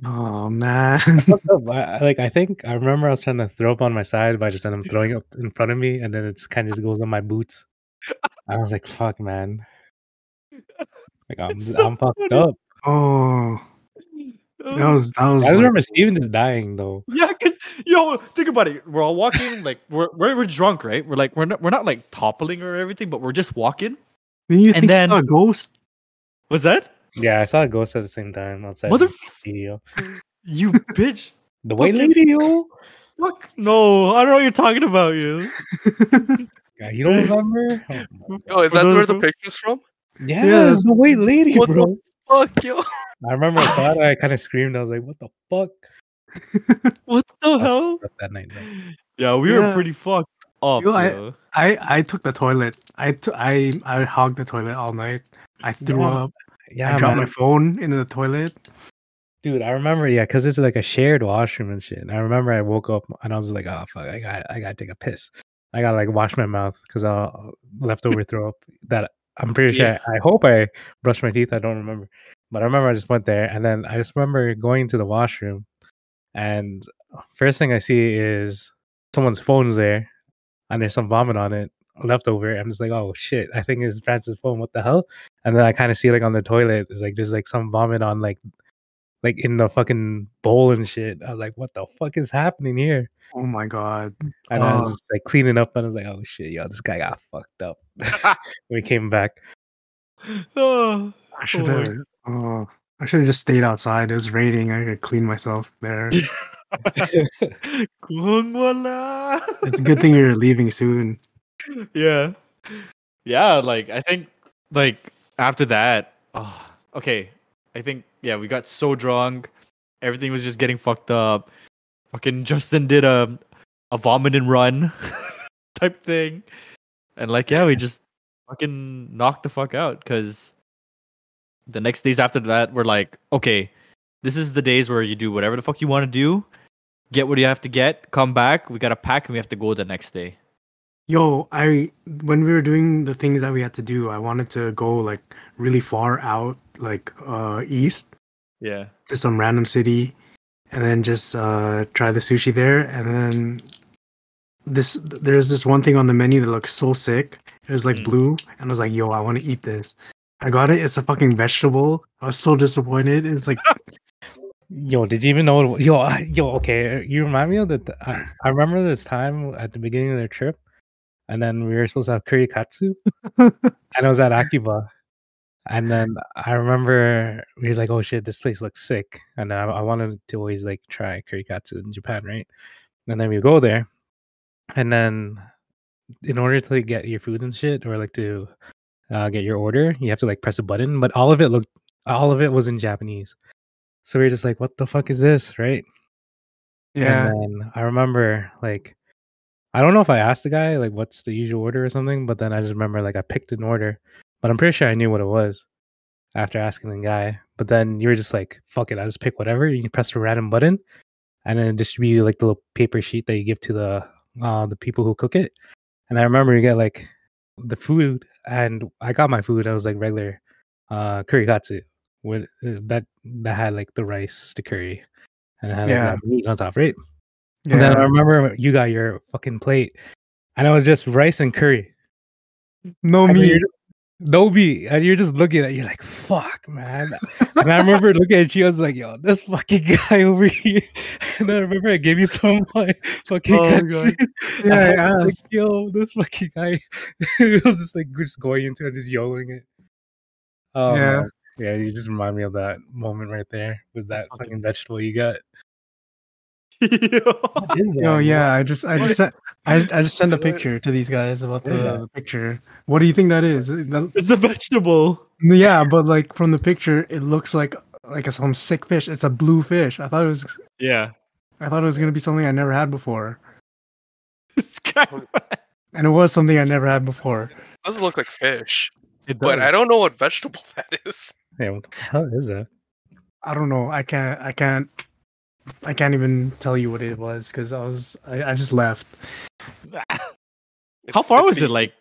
Oh man. [LAUGHS] Like I think I remember I was trying to throw up on my side, but I just ended up throwing up in front of me, and then it's kind of just goes on my boots. I was like, "Fuck, man!" Like I'm, so I'm fucked funny. up. oh, that was that was. I just like- remember Stephen just dying though. Yeah, cause yo, think about it. We're all walking, like we're we're, we're drunk, right? We're like we're not we're not like toppling or everything, but we're just walking. Didn't you and think then- you saw a ghost? Was that Yeah, I saw a ghost at the same time outside. Mother- the studio. you [LAUGHS] bitch? The white lady, yo. Fuck no, I don't know what you're talking about, you. [LAUGHS] Yeah, you don't remember? Oh [LAUGHS] Oh, is that where the picture's from? Yeah, Yeah. it's the white lady, What the- bro. Fuck yo. I remember I saw it. I kind of screamed. I was like, "What the fuck?" [LAUGHS] What the hell? That night, though. Yeah, we were pretty fucked up. Yo, I- yo. I I took the toilet. I t- I I hogged the toilet all night. I threw Yeah, up. Yeah, I dropped man. my phone into the toilet. dude. I remember, yeah, because it's like a shared washroom and shit. And I remember I woke up and I was like, "Oh fuck, I got, I got to take a piss. I got to like wash my mouth because I'll leftover throw up that I'm pretty sure. Yeah. I hope I brushed my teeth. I don't remember, but I remember I just went there and then I just remember going to the washroom, and first thing I see is someone's phone's there, and there's some vomit on it leftover. I'm just like, oh shit, I think it's Francis' phone. What the hell? And then I kind of see like on the toilet, it's like there's like some vomit on like, like in the fucking bowl and shit. I was like, what the fuck is happening here? Oh my god. And I Oh. was like cleaning up, and I was like, oh shit, yo, this guy got fucked up. [LAUGHS] [LAUGHS] we came back. [SIGHS] Oh, I should have. Oh, I should have just stayed outside. It was raining. I could clean myself there. [LAUGHS] it's a good thing you're leaving soon. yeah yeah like i think like after that oh, okay i think yeah we got so drunk. Everything was just getting fucked up. Fucking justin did a a vomit and run [LAUGHS] type thing. And like yeah we just fucking knocked the fuck out because the next days after that we're like okay this is the days where you do whatever the fuck you want to do. Get what you have to get come back we gotta pack and we have to go the next day. Yo, I when we were doing the things that we had to do, I wanted to go like really far out, like uh east yeah to some random city, and then just uh try the sushi there. And then this there's this one thing on the menu that looks so sick. It was like Mm. blue, and I was like, "Yo, I want to eat this." I got it. It's a fucking vegetable. I was so disappointed. It's like [LAUGHS] Yo, did you even know? What, yo, I- yo, okay. You remind me of that. th- I, I remember this time at the beginning of the trip, and then we were supposed to have curry katsu, [LAUGHS] and I was at Akiba, and then I remember we were like, "Oh shit, this place looks sick," and I, I wanted to always like try curry katsu in Japan, right? And then we go there, and then in order to like, get your food and shit, or like to uh, get your order, you have to like press a button, but all of it looked, all of it was in Japanese. So we were just like, "What the fuck is this?" Right? Yeah. And then I remember like I don't know if I asked the guy like what's the usual order or something, but then I just remember like I picked an order, but I'm pretty sure I knew what it was after asking the guy. But then you were just like, fuck it, I just pick whatever. You can press a random button and then distribute like the little paper sheet that you give to the uh the people who cook it. And I remember you get like the food and I got my food, I was like regular uh curry katsu with uh, that that had like the rice, the curry, and it had like, Yeah. that meat on top, right? Yeah. And then I remember you got your fucking plate, and it was just rice and curry. No then meat. you're just- No meat, and you're just looking at it, you're like, "Fuck, man!" and I remember [LAUGHS] looking at you, I was like, "Yo, this fucking [LAUGHS] guy over here." And I remember I gave you some my fucking Oh. God. Yeah, I [LAUGHS] was like. Yo, this fucking guy. it was just like just going into it, just yelling it. Oh, Yeah. yeah. You just remind me of that moment right there with that Fucking- vegetable you got. What is Oh yeah, I just I just sent I, I just send a picture to these guys about the, the picture. What do you think that is? It's a vegetable. yeah, but like from the picture, it looks like like some sick fish. It's a blue fish. I thought it was Yeah. I thought it was gonna be something I never had before, It's kind of, and it was something I never had before. It doesn't look like fish, it but I don't know what vegetable [LAUGHS] that is. Yeah, what the hell is that? I don't know. I can't. I can't. I can't even tell you what it was because I was. I, I just left. [LAUGHS] How It's- far it's was the- it? Like,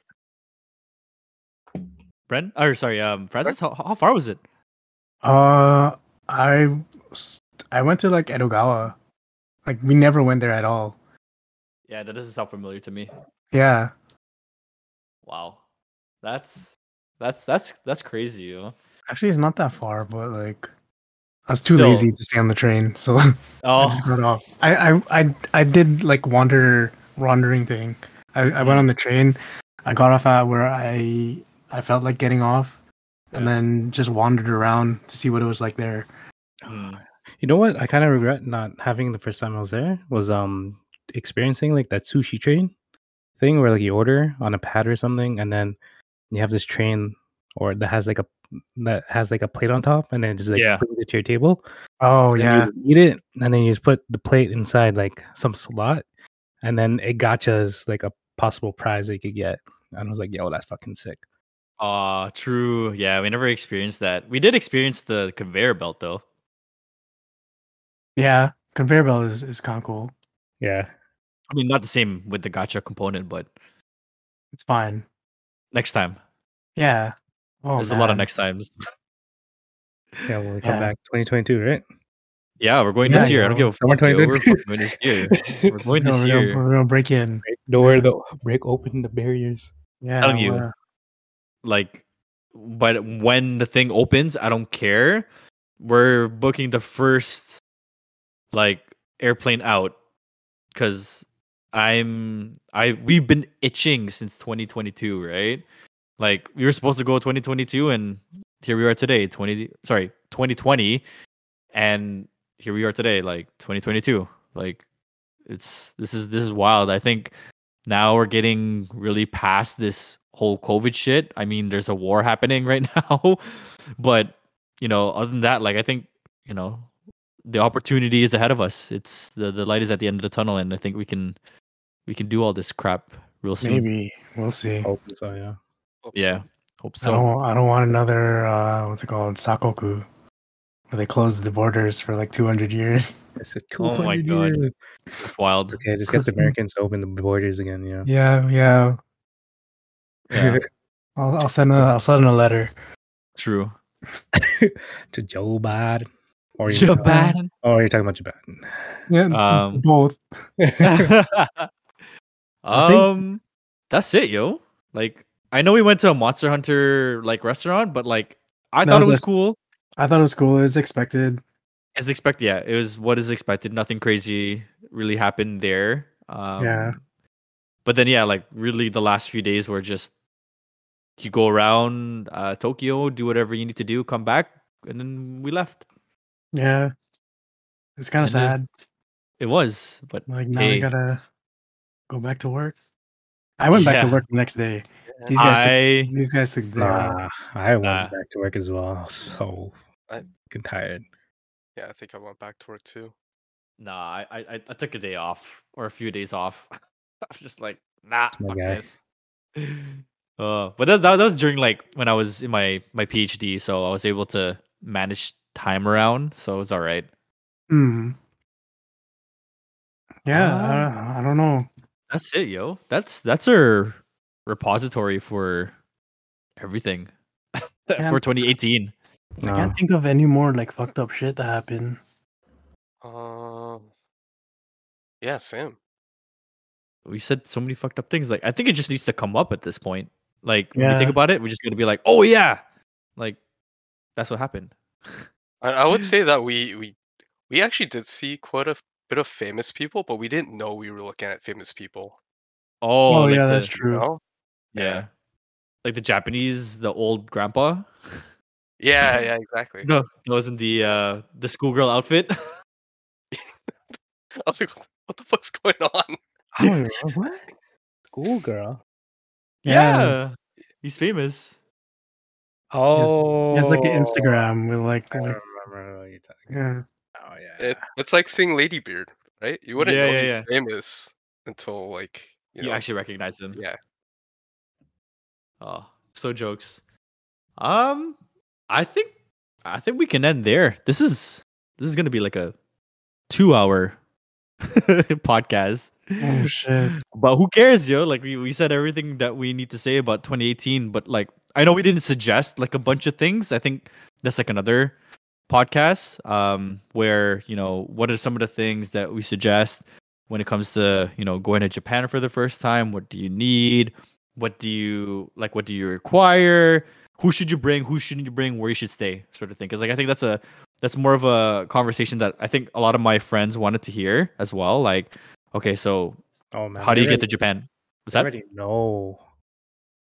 Brent? Or sorry, um, Francis. How, how far was it? Uh, I I went to like Edogawa. Like we never went there at all. Yeah, that doesn't sound familiar to me. Yeah. Wow, that's that's that's that's crazy. You know? Actually, it's not that far, but like I was too Still- lazy to stay on the train, so [LAUGHS] I Oh, just got off. I, I I I did like wander wandering thing. I, I Mm. went on the train. I got off at where I I felt like getting off, and Yeah. then just wandered around to see what it was like there. Hmm. You know what? I kind of regret not having the first time I was there was um experiencing like that sushi train thing where like you order on a pad or something, and then you have this train or that has like a that has like a plate on top, and then it just like Yeah. brings it to your table. Oh then yeah, you eat it, and then you just put the plate inside like some slot, and then it is like a possible prize they could get. And I was like, yo, that's fucking sick. Ah, true. Yeah, we never experienced that. We did experience the conveyor belt though. yeah. Conveyor belt is is kind of cool. Yeah. I mean, not the same with the gacha component, but It's fine. next time. Yeah. Oh, There's a lot of next times. Yeah, when we [LAUGHS] come Yeah. back 2022, right? Yeah, we're going Yeah, this year. I don't yo. give a fuck. yo. We're going this [LAUGHS] year. We're going No, this we're gonna- year. We're gonna break in. Break, nowhere to break open the barriers. Yeah. Telling you. we're- like but when the thing opens i don't care we're booking the first like airplane out because i'm i we've been itching since 2022 right like we were supposed to go 2022 and here we are today 20 sorry 2020 and here we are today like 2022 like it's this is this is wild i think now we're getting really past this whole covid shit i mean there's a war happening [LAUGHS] right now but you know other than that like i think you know the opportunity is ahead of us it's the, the light is at the end of the tunnel and i think we can we can do all this crap real soon Maybe we'll see. Open, so yeah. Hope so. yeah hope I so don't. I don't want another. uh What's it called? Sakoku. Where they closed the borders for like 200 years. [LAUGHS] It's a Oh my 200 God. years. it's wild It's okay. Just get the Americans to open the borders again. Yeah. Yeah. Yeah. yeah [LAUGHS] I'll, I'll send a. I'll send a letter. true [LAUGHS] to Joe Biden. Or you Japan. Oh, you're talking about Japan. Yeah. Um, both. um that's it yo like i know we went to a monster hunter like restaurant but like i That thought was it was a- cool I thought it was cool. It was expected. As expected, yeah, it was what is expected. Nothing crazy really happened there. Um, Yeah. But then, yeah, like really, the last few days were just you go around uh, Tokyo, do whatever you need to do, come back, and then we left. Yeah. It's kind of sad. It was, but Like now hey, I gotta go back to work. I went back to work the next day. These guys, took, I these guys took the day off. Nah, I went Nah. back to work as well. So I- fucking tired. Yeah, I think I went back to work too. nah, I, I I- I took a day off or a few days off. [LAUGHS] I was just like, nah, my fuck guy. this. [LAUGHS] Uh, but that, that that was during like when I was in my my PhD, so I was able to manage time around, so it was all right. Hmm. Yeah, Ah. I, don't- I don't know. That's it, yo. That's that's our repository for everything [LAUGHS] Yeah. for 2018. I can't think of any more like fucked up shit that happened. Um, yeah, Sam. We said so many fucked up things. Like I think it just needs to come up at this point. Like when we think about it, we're just gonna be like, oh yeah, like that's what happened. I, I would say [LAUGHS] that we we we actually did see quite a bit of famous people, but we didn't know we were looking at famous people. Oh, Oh, like yeah, the- that's You true. know? Yeah. Like the Japanese, the old grandpa. Yeah, [LAUGHS] yeah, exactly. No, that was in the uh the schoolgirl outfit. [LAUGHS] I was like, what the- fuck's going on? I what schoolgirl. Yeah. He's famous. Oh, He has like an Instagram with like, I like remember what you're talking. yeah. Oh yeah. It, it's like seeing Ladybeard, right? You wouldn't Yeah, know yeah, he's yeah. famous until like you You, know. actually recognize him. yeah. Oh, so jokes. Um, I think I think we can end there. This is this is gonna be like a two hour [LAUGHS] podcast. Oh shit. But who cares, yo? Like we, we said everything that we need to say about 2018, but like I know we didn't suggest like a bunch of things. I think that's like another podcast um where, you know, what are some of the things that we suggest when it comes to, you know, going to Japan for the first time? What do you need? What do you like what do you require? Who should you bring? Who shouldn't you bring? Where you should stay? Sort of thing. Cuz like I think that's a that's more of a conversation that I think a lot of my friends wanted to hear as well. Like, okay, so Oh man. how do they you get to Japan? Is that already know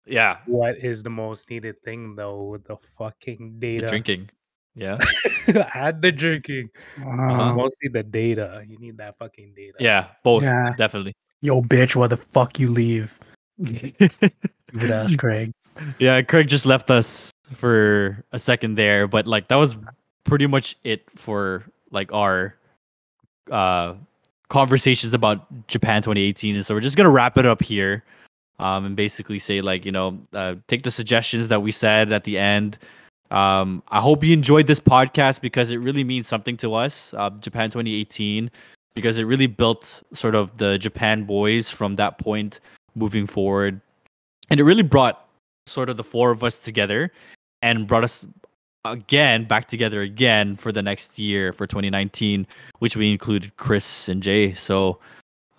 yeah, what is the most needed thing though with the fucking the data. drinking. Yeah. [LAUGHS] Add the drinking. Uh, [LAUGHS] Mostly the data. You need that fucking data. Yeah, both Yeah. definitely. Yo, bitch, why the fuck you leave? Good ass Craig. [LAUGHS] yeah, Craig just left us for a second there, but like that was pretty much it for like our uh conversations about Japan 2018. So we're just gonna wrap it up here. Um, and basically say like you know uh, take the suggestions that we said at the end. Um, I hope you enjoyed this podcast because it really means something to us. Uh, Japan 2018 because it really built sort of the Japan boys from that point moving forward, and it really brought sort of the four of us together and brought us again back together again for the next year for 2019 which we included chris and jay. So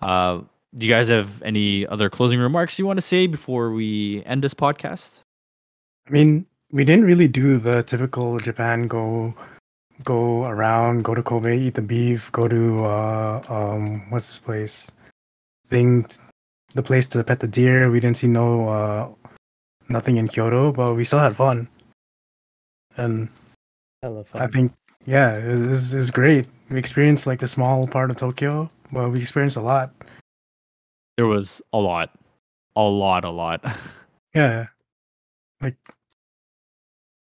uh do you guys have any other closing remarks you want to say before we end this podcast? I mean, we didn't really do the typical Japan go go around, go to Kobe, eat the beef, go to uh um what's this place? Thing the place to pet the deer. We didn't see no uh nothing in Kyoto, but we still had fun. And Hella I fun. think yeah, it was, it was great. We experienced like a small part of Tokyo, but we experienced a lot. there was a lot a lot a lot [LAUGHS] Yeah. Like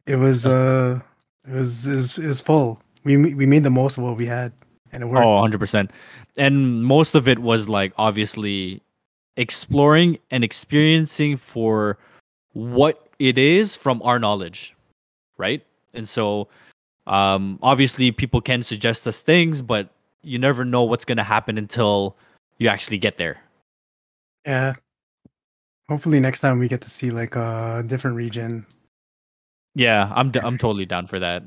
it was uh it was is is full. We we made the most of what we had and it worked. Oh, 100%. And most of it was like obviously exploring and experiencing for what it is from our knowledge, right? And so um obviously people can suggest us things, but you never know what's going to happen until you actually get there. Yeah. Hopefully next time we get to see like a different region. Yeah, I'm d- I'm totally down for that.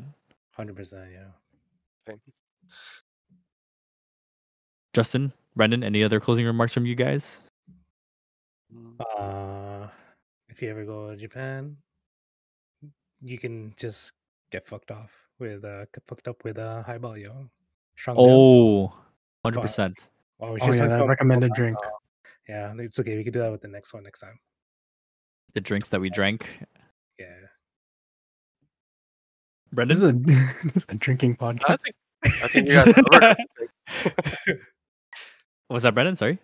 Hundred percent, yeah. Justin, Brendon, any other closing remarks from you guys? Uh, if you ever go to Japan, you can just get fucked off with uh get fucked up with uh highball, yo. Strong. Oh, 100%. Oh, we Oh yeah, that about recommended alcohol. drink. Yeah, it's okay. We could do that with the next one next time. The drinks that we drank. Yeah. Brendon? This is a, [LAUGHS] this is a drinking I podcast. think I think you guys [LAUGHS] covered. [LAUGHS] Was that Brendon? Sorry.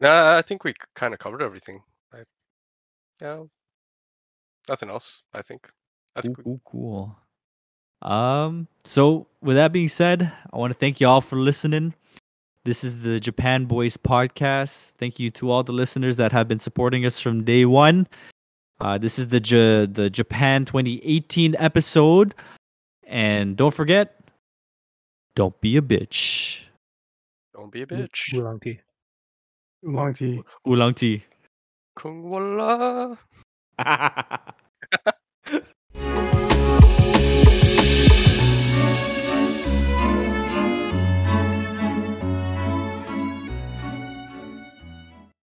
No, I think we kind of covered everything. I, yeah, nothing else. I think. I Cool, think. we- cool, cool. Um, so with that being said, I want to thank you all for listening. This is the Japan Boys podcast. Thank you to all the listeners that have been supporting us from day one. Uh, this is the J- the Japan 2018 episode, and don't forget, don't be a bitch. Don't be a Ool- 五浪机五浪机坑我了。[LAUGHS]